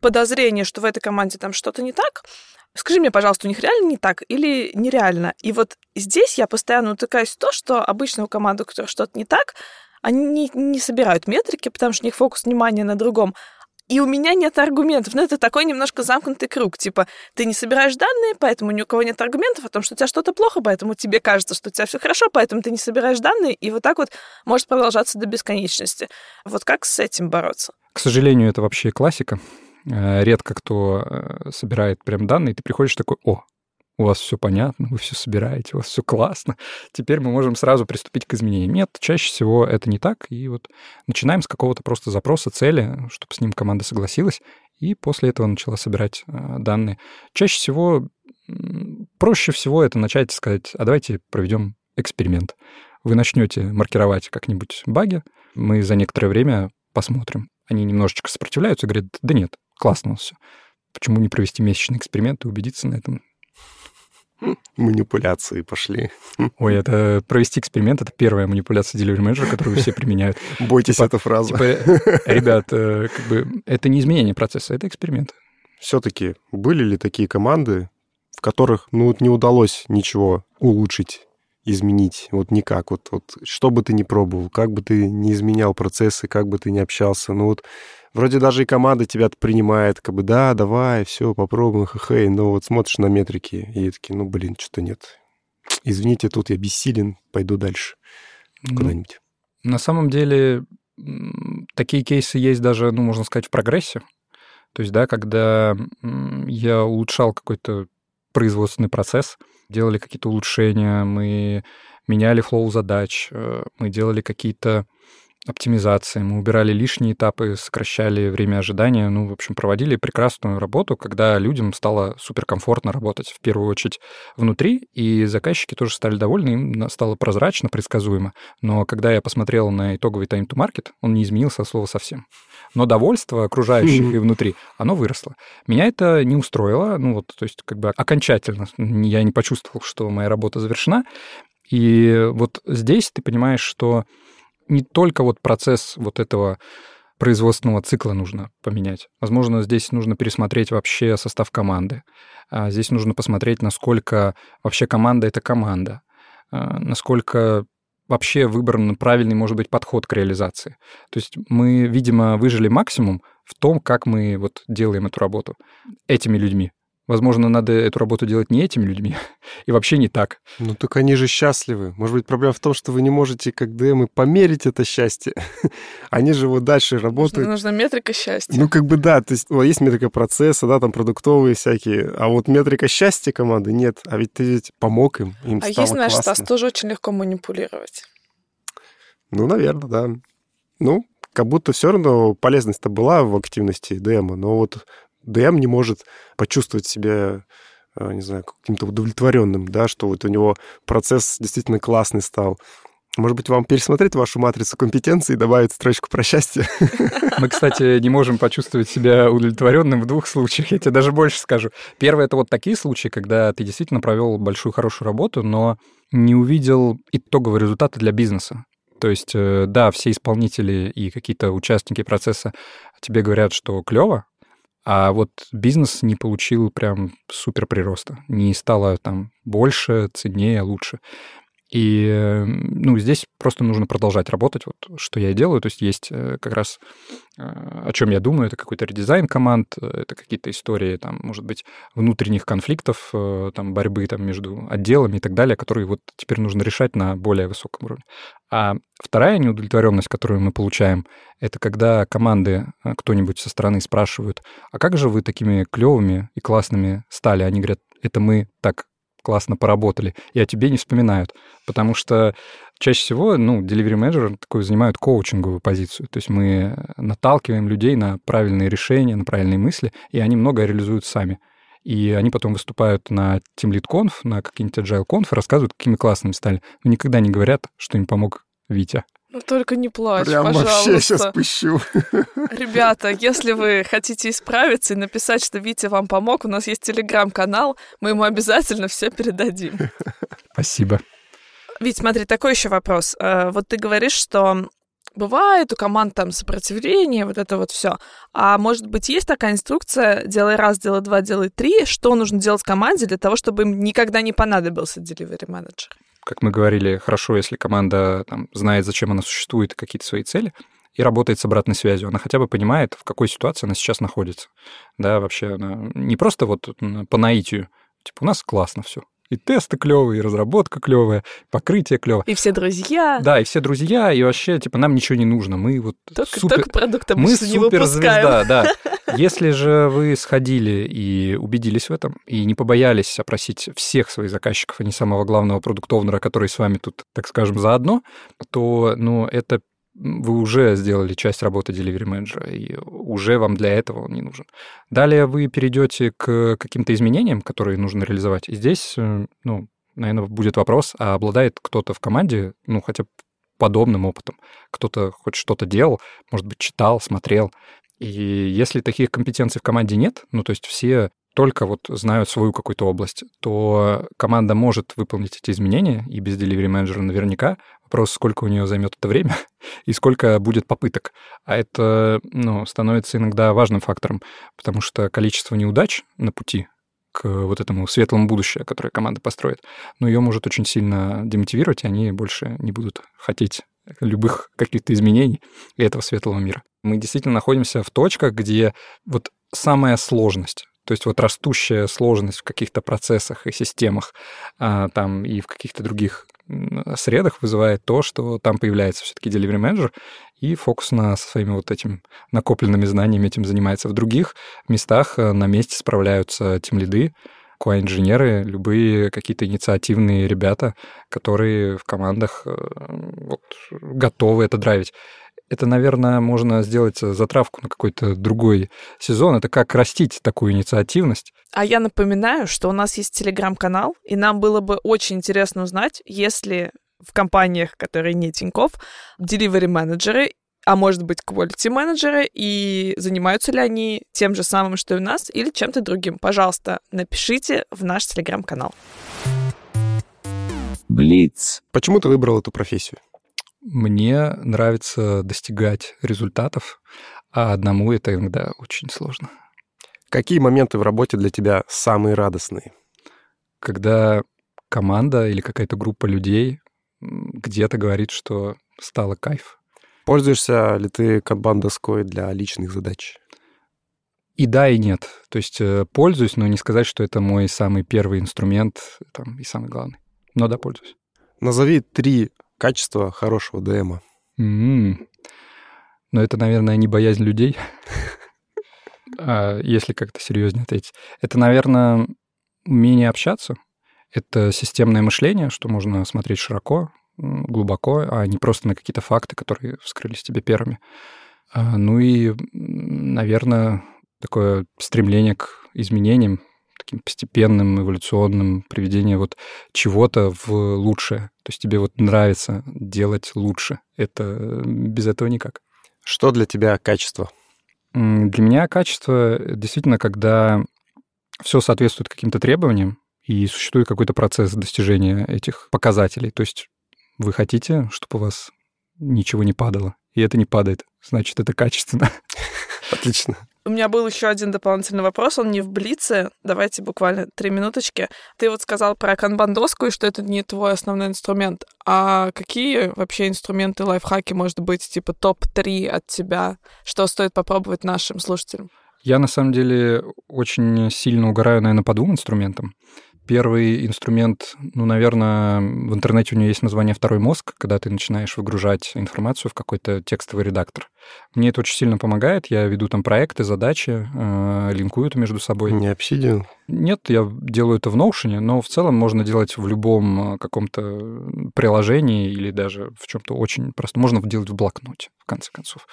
подозрение, что в этой команде там что-то не так. Скажи мне, пожалуйста, у них реально не так или нереально? И вот здесь я постоянно утыкаюсь в то, что обычно у команды, у которой что-то не так, они не, не собирают метрики, потому что у них фокус внимания на другом и у меня нет аргументов. Ну, это такой немножко замкнутый круг. Типа, ты не собираешь данные, поэтому ни у кого нет аргументов о том, что у тебя что-то плохо, поэтому тебе кажется, что у тебя все хорошо, поэтому ты не собираешь данные, и вот так вот может продолжаться до бесконечности. Вот как с этим бороться? К сожалению, это вообще классика. Э, редко кто э, собирает прям данные, ты приходишь такой, о, у вас все понятно, вы все собираете, у вас все классно. Теперь мы можем сразу приступить к изменениям. Нет, чаще всего это не так. И вот начинаем с какого-то просто запроса, цели, чтобы с ним команда согласилась, и после этого начала собирать э, данные. Чаще всего, проще всего это начать сказать, а давайте проведем эксперимент. Вы начнете маркировать как-нибудь баги, мы за некоторое время посмотрим. Они немножечко сопротивляются говорят, да нет, классно все. Почему не провести месячный эксперимент и убедиться на этом Манипуляции пошли. Ой, это провести эксперимент — это первая манипуляция delivery менеджера, которую все применяют. Бойтесь типа, эту фразу. Типа, ребят, э, как бы это не изменение процесса, это эксперимент. Все-таки были ли такие команды, в которых, ну, вот не удалось ничего улучшить, изменить, вот никак, вот, вот что бы ты ни пробовал, как бы ты не изменял процессы, как бы ты ни общался, ну вот Вроде даже и команда тебя принимает, как бы, да, давай, все, попробуем, хе-хей. Но вот смотришь на метрики, и такие, ну, блин, что-то нет. Извините, тут я бессилен, пойду дальше ну, куда-нибудь. На самом деле, такие кейсы есть даже, ну, можно сказать, в прогрессе. То есть, да, когда я улучшал какой-то производственный процесс, делали какие-то улучшения, мы меняли флоу задач, э, мы делали какие-то оптимизации, мы убирали лишние этапы, сокращали время ожидания, ну, в общем, проводили прекрасную работу, когда людям стало суперкомфортно работать, в первую очередь, внутри, и заказчики тоже стали довольны, им стало прозрачно, предсказуемо. Но когда я посмотрел на итоговый time to market, он не изменился от слова совсем. Но довольство окружающих и внутри, оно выросло. Меня это не устроило, ну, вот, то есть, как бы окончательно я не почувствовал, что моя работа завершена, и вот здесь ты понимаешь, что не только вот процесс вот этого производственного цикла нужно поменять. Возможно, здесь нужно пересмотреть вообще состав команды. А здесь нужно посмотреть, насколько вообще команда — это команда, а, насколько вообще выбран правильный, может быть, подход к реализации. То есть мы, видимо, выжили максимум в том, как мы вот делаем эту работу этими людьми. Возможно, надо эту работу делать не этими людьми и вообще не так. Ну так они же счастливы. Может быть, проблема в том, что вы не можете, как ДМы, померить это счастье. они же вот дальше работают. Нужна метрика счастья. Ну как бы да, то есть вот, есть метрика процесса, да, там продуктовые всякие, а вот метрика счастья команды нет. А ведь ты ведь помог им, им А стало есть наш классно. Стас, тоже очень легко манипулировать. Ну, наверное, да. Ну, как будто все равно полезность-то была в активности ДМа, но вот ДМ не может почувствовать себя э, не знаю, каким-то удовлетворенным, да, что вот у него процесс действительно классный стал. Может быть, вам пересмотреть вашу матрицу компетенций и добавить строчку про счастье? Мы, кстати, не можем почувствовать себя удовлетворенным в двух случаях. Я тебе даже больше скажу. Первое — это вот такие случаи, когда ты действительно провел большую хорошую работу, но не увидел итогового результата для бизнеса. То есть, э, да, все исполнители и какие-то участники процесса тебе говорят, что клево, а вот бизнес не получил прям супер прироста, не стало там больше, ценнее, лучше. И, ну, здесь просто нужно продолжать работать, вот что я делаю. То есть есть э, как раз э, о чем я думаю, это какой-то редизайн команд, это какие-то истории, там, может быть, внутренних конфликтов, э, там, борьбы там, между отделами и так далее, которые вот теперь нужно решать на более высоком уровне. А вторая неудовлетворенность, которую мы получаем, это когда команды кто-нибудь со стороны спрашивают, а как же вы такими клевыми и классными стали? Они говорят, это мы так классно поработали, и о тебе не вспоминают. Потому что чаще всего, ну, delivery менеджер такой занимают коучинговую позицию. То есть мы наталкиваем людей на правильные решения, на правильные мысли, и они многое реализуют сами. И они потом выступают на Team Lead Conf, на какие-нибудь Agile Conf, рассказывают, какими классными стали. Но никогда не говорят, что им помог Витя. Ну, только не плачь, Прям пожалуйста. вообще сейчас пущу. Ребята, если вы хотите исправиться и написать, что Витя вам помог, у нас есть телеграм-канал, мы ему обязательно все передадим. Спасибо. Вить, смотри, такой еще вопрос. Э, вот ты говоришь, что бывает у команд там сопротивление, вот это вот все. А может быть, есть такая инструкция, делай раз, делай два, делай три, что нужно делать команде для того, чтобы им никогда не понадобился delivery менеджер? Как мы говорили, хорошо, если команда там, знает, зачем она существует, какие-то свои цели, и работает с обратной связью. Она хотя бы понимает, в какой ситуации она сейчас находится. Да, вообще она не просто вот по наитию, типа, у нас классно все, И тесты клевые, и разработка клевая, покрытие клевое. И все друзья. Да, и все друзья, и вообще, типа, нам ничего не нужно. Мы вот Только, супер... только продукт Мы суперзвезда, да. Если же вы сходили и убедились в этом, и не побоялись опросить всех своих заказчиков, а не самого главного продуктовнера, который с вами тут, так скажем, заодно, то, ну, это вы уже сделали часть работы delivery менеджера, и уже вам для этого он не нужен. Далее вы перейдете к каким-то изменениям, которые нужно реализовать. И здесь, э, ну, наверное, будет вопрос, а обладает кто-то в команде, ну, хотя бы подобным опытом. Кто-то хоть что-то делал, может быть, читал, смотрел. И если таких компетенций в команде нет, ну, то есть все только вот знают свою какую-то область, то команда может выполнить эти изменения, и без delivery менеджера наверняка. Вопрос, сколько у нее займет это время и сколько будет попыток. А это ну, становится иногда важным фактором, потому что количество неудач на пути к вот этому светлому будущему, которое команда построит, ну, ее может очень сильно демотивировать, и они больше не будут хотеть любых каких-то изменений этого светлого мира. Мы действительно находимся в точках, где вот самая сложность то есть вот растущая сложность в каких-то процессах и системах а, там и в каких-то других средах вызывает то, что там появляется все-таки delivery manager и фокус на своими вот этим накопленными знаниями этим занимается. В других местах э, на месте справляются тем лиды, QA-инженеры, любые какие-то инициативные ребята, которые в командах э, вот, готовы это драйвить это, наверное, можно сделать затравку на какой-то другой сезон. Это как растить такую инициативность. А я напоминаю, что у нас есть телеграм-канал, и нам было бы очень интересно узнать, если в компаниях, которые не Тинькофф, delivery менеджеры а может быть, quality менеджеры, и занимаются ли они тем же самым, что и у нас, или чем-то другим. Пожалуйста, напишите в наш телеграм-канал. Блиц. Почему ты выбрал эту профессию? Мне нравится достигать результатов, а одному это иногда очень сложно. Какие моменты в работе для тебя самые радостные? Когда команда или какая-то группа людей где-то говорит, что стало кайф. Пользуешься ли ты канбан-доской для личных задач? И да, и нет. То есть э, пользуюсь, но не сказать, что это мой самый первый инструмент там, и самый главный. Но да, пользуюсь. Назови три качества хорошего ДМа. Mm-hmm. Но это, наверное, не боязнь людей, а если как-то серьезнее ответить. Это, наверное, умение общаться. Это системное мышление, что можно смотреть широко, глубоко, а не просто на какие-то факты, которые вскрылись тебе первыми. А, ну и, наверное, такое стремление к изменениям, таким постепенным, эволюционным приведение вот чего-то в лучшее. То есть тебе вот нравится делать лучше. Это без этого никак. Что для тебя качество? Для меня качество действительно, когда все соответствует каким-то требованиям, и существует какой-то процесс достижения этих показателей. То есть вы хотите, чтобы у вас ничего не падало, и это не падает, значит, это качественно. Отлично. У меня был еще один дополнительный вопрос, он не в Блице. Давайте буквально три минуточки. Ты вот сказал про канбан-доску и что это не твой основной инструмент. А какие вообще инструменты, лайфхаки, может быть, типа топ-3 от тебя, что стоит попробовать нашим слушателям? Я, на самом деле, очень сильно угораю, наверное, по двум инструментам. Первый инструмент, ну, наверное, в интернете у него есть название «второй мозг», когда ты начинаешь выгружать информацию в какой-то текстовый редактор. Мне это очень сильно помогает. Я веду там проекты, задачи, э, линкую это между собой. Не Obsidian? Нет, я делаю это в Notion, но в целом можно делать в любом э, каком-то приложении или даже в чем-то очень просто. Можно делать в блокноте, в конце концов.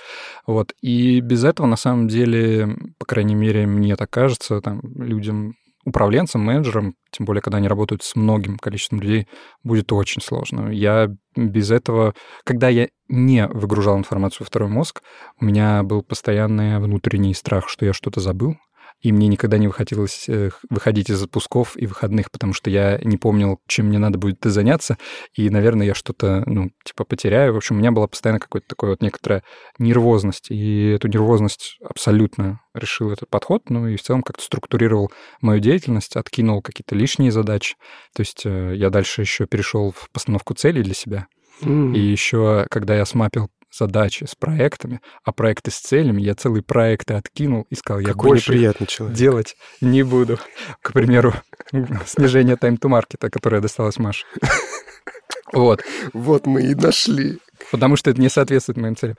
Вот. И без этого, на самом деле, по крайней мере, мне так кажется, там, людям управленцем, менеджером, тем более, когда они работают с многим количеством людей, будет очень сложно. Я без этого, когда я не выгружал информацию в второй мозг, у меня был постоянный внутренний страх, что я что-то забыл, и мне никогда не выходилось э, выходить из отпусков и выходных, потому что я не помнил, чем мне надо будет заняться, и, наверное, я что-то, ну, типа, потеряю. В общем, у меня была постоянно какая-то такая вот некоторая нервозность, и эту нервозность абсолютно решил этот подход, ну, и в целом как-то структурировал мою деятельность, откинул какие-то лишние задачи. То есть э, я дальше еще перешел в постановку целей для себя, Mm. И еще, когда я смапил задачи с проектами, а проекты с целями, я целые проекты откинул и сказал, я Какой больше приятный человек. делать не буду. К примеру, снижение тайм-то-маркета, которое досталось Маше. Вот. Вот мы и нашли. Потому что это не соответствует моим целям.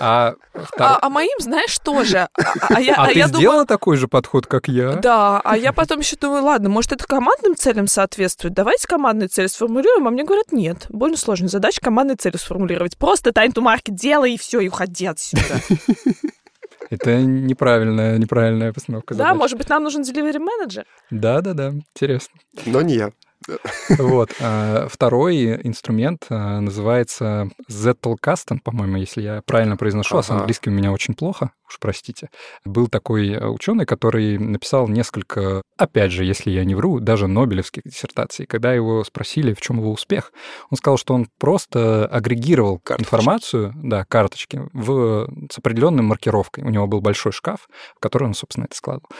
А, а, а моим, знаешь, тоже. А, а, я, а, а ты я сделала думала... такой же подход, как я? Да, а я потом еще думаю, ладно, может, это командным целям соответствует? Давайте командные цели сформулируем. А мне говорят, нет, больно сложная задача командные цели сформулировать. Просто time to market делай, и все, и уходи отсюда. Это неправильная, неправильная постановка Да, может быть, нам нужен delivery менеджер? Да, да, да, интересно. Но не я. Вот. А, второй инструмент а, называется Zettelkasten, по-моему, если я правильно произношу, а с английским у меня очень плохо, уж простите. Был такой э, ученый, который написал несколько, опять же, если я не вру, даже нобелевских диссертаций. Когда его спросили, в чем его успех, он сказал, что он просто агрегировал карточки. информацию, да, карточки, в, с определенной маркировкой. У него был большой шкаф, в который он, собственно, это складывал.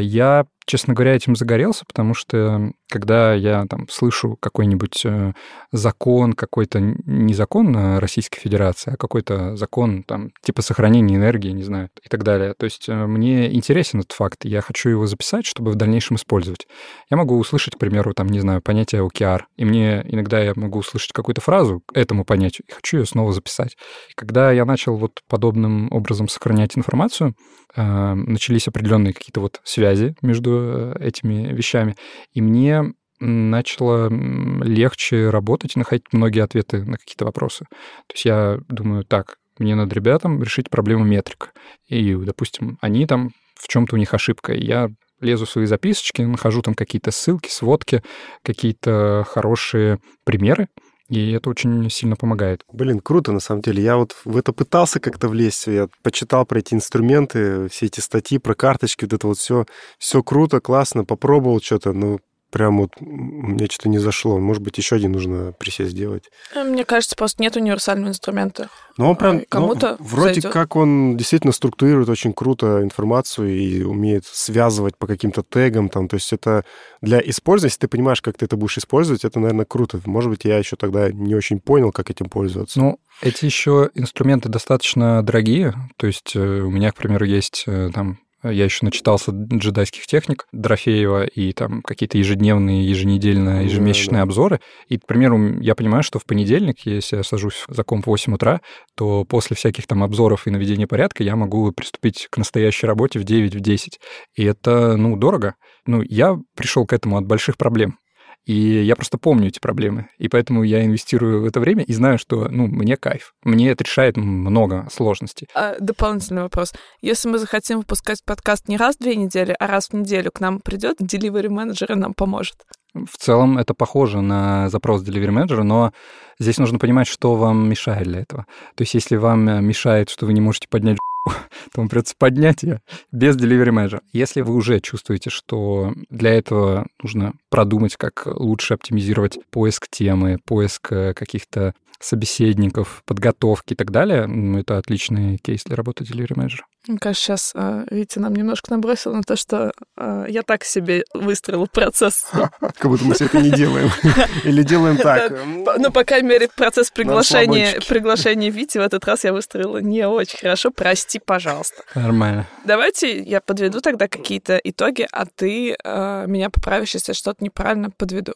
Я честно говоря, этим загорелся, потому что когда я там слышу какой-нибудь э, закон, какой-то не закон Российской Федерации, а какой-то закон там типа сохранения энергии, не знаю, и так далее. То есть э, мне интересен этот факт, я хочу его записать, чтобы в дальнейшем использовать. Я могу услышать, к примеру, там, не знаю, понятие OKR, и мне иногда я могу услышать какую-то фразу к этому понятию, и хочу ее снова записать. И когда я начал вот подобным образом сохранять информацию, э, начались определенные какие-то вот связи между э, этими вещами, и мне начало легче работать и находить многие ответы на какие-то вопросы. То есть я думаю, так, мне надо ребятам решить проблему метрик. И, допустим, они там, в чем-то у них ошибка. И я лезу в свои записочки, нахожу там какие-то ссылки, сводки, какие-то хорошие примеры, и это очень сильно помогает. Блин, круто, на самом деле. Я вот в это пытался как-то влезть. Я почитал про эти инструменты, все эти статьи про карточки, вот это вот все. Все круто, классно, попробовал что-то, но прям вот мне что-то не зашло. Может быть, еще один нужно присесть сделать. Э, мне кажется, просто нет универсального инструмента. Но он прям... Кому-то ну, Вроде зайдет. как он действительно структурирует очень круто информацию и умеет связывать по каким-то тегам. Там. То есть это для использования, если ты понимаешь, как ты это будешь использовать, это, наверное, круто. Может быть, я еще тогда не очень понял, как этим пользоваться. Ну, эти еще инструменты достаточно дорогие. То есть э, у меня, к примеру, есть э, там я еще начитался джедайских техник Дорофеева и там какие-то ежедневные, еженедельные, ежемесячные да, да. обзоры. И, к примеру, я понимаю, что в понедельник, если я сажусь за комп в 8 утра, то после всяких там обзоров и наведения порядка я могу приступить к настоящей работе в 9, в 10. И это, ну, дорого. Ну, я пришел к этому от больших проблем. И я просто помню эти проблемы. И поэтому я инвестирую в это время и знаю, что, ну, мне кайф. Мне это решает много сложностей. А, дополнительный вопрос. Если мы захотим выпускать подкаст не раз в две недели, а раз в неделю, к нам придет delivery менеджер и нам поможет? В целом это похоже на запрос delivery менеджера, но здесь нужно понимать, что вам мешает для этого. То есть если вам мешает, что вы не можете поднять то вам придется поднять ее без Delivery Manager. Если вы уже чувствуете, что для этого нужно продумать, как лучше оптимизировать поиск темы, поиск э, каких-то собеседников, подготовки и так далее, ну, это отличный кейс для работы Delivery Manager. Мне кажется, сейчас э, Витя нам немножко набросил на то, что э, я так себе выстроил процесс. Как будто мы все это не делаем. Или делаем так. Ну, по крайней мере, процесс приглашения, приглашения Вити в этот раз я выстроила не очень хорошо. Прости, пожалуйста. Нормально. Давайте я подведу тогда какие-то итоги, а ты э, меня поправишь, если я что-то неправильно подведу.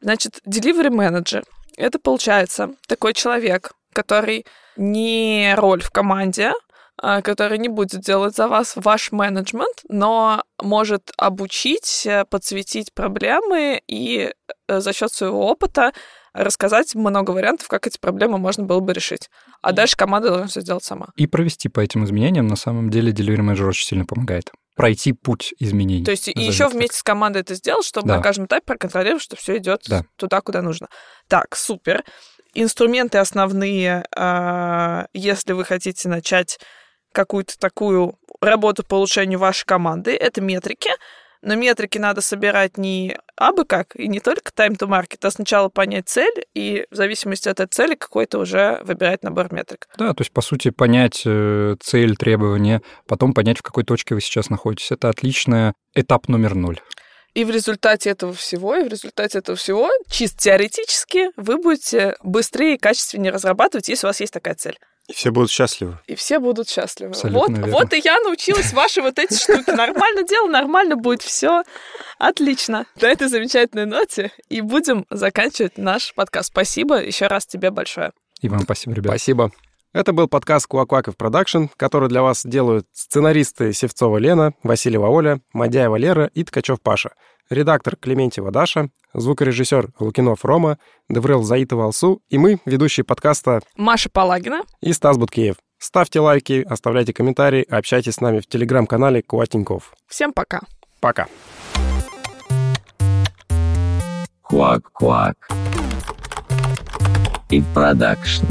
Значит, delivery manager — это, получается, такой человек, который не роль в команде, а, который не будет делать за вас ваш менеджмент, но может обучить, э, подсветить проблемы и э, за счет своего опыта рассказать много вариантов, как эти проблемы можно было бы решить. А дальше команда должна все сделать сама. И провести по этим изменениям, на самом деле, Delivery Manager очень сильно помогает пройти путь изменений. То есть и еще вместе с командой это сделать, чтобы да. на каждом этапе проконтролировать, что все идет да. туда, куда нужно. Так, супер. Инструменты основные, а, если вы хотите начать какую-то такую работу по улучшению вашей команды. Это метрики. Но метрики надо собирать не абы как, и не только time to market, а сначала понять цель, и в зависимости от этой цели какой-то уже выбирать набор метрик. Да, то есть, по сути, понять э, цель, требования, потом понять, в какой точке вы сейчас находитесь. Это отличный этап номер ноль. И в результате этого всего, и в результате этого всего, чисто теоретически, вы будете быстрее и качественнее разрабатывать, если у вас есть такая цель. И все будут счастливы. И все будут счастливы. Абсолютно вот, верно. вот и я научилась ваши вот эти штуки. Нормально дело, нормально будет все. Отлично. На этой замечательной ноте и будем заканчивать наш подкаст. Спасибо еще раз тебе большое. И вам спасибо, ребят. Спасибо. Это был подкаст Куакуаков Продакшн, который для вас делают сценаристы Севцова Лена, Васильева Оля, Мадяева Лера и Ткачев Паша. Редактор Клементьева Даша, звукорежиссер Лукинов Рома, DevRel Заитова Алсу и мы, ведущие подкаста Маша Палагина. и Стас Буткеев. Ставьте лайки, оставляйте комментарии, общайтесь с нами в телеграм-канале Куатеньков. Всем пока. Пока. Куак-куак. И продакшн.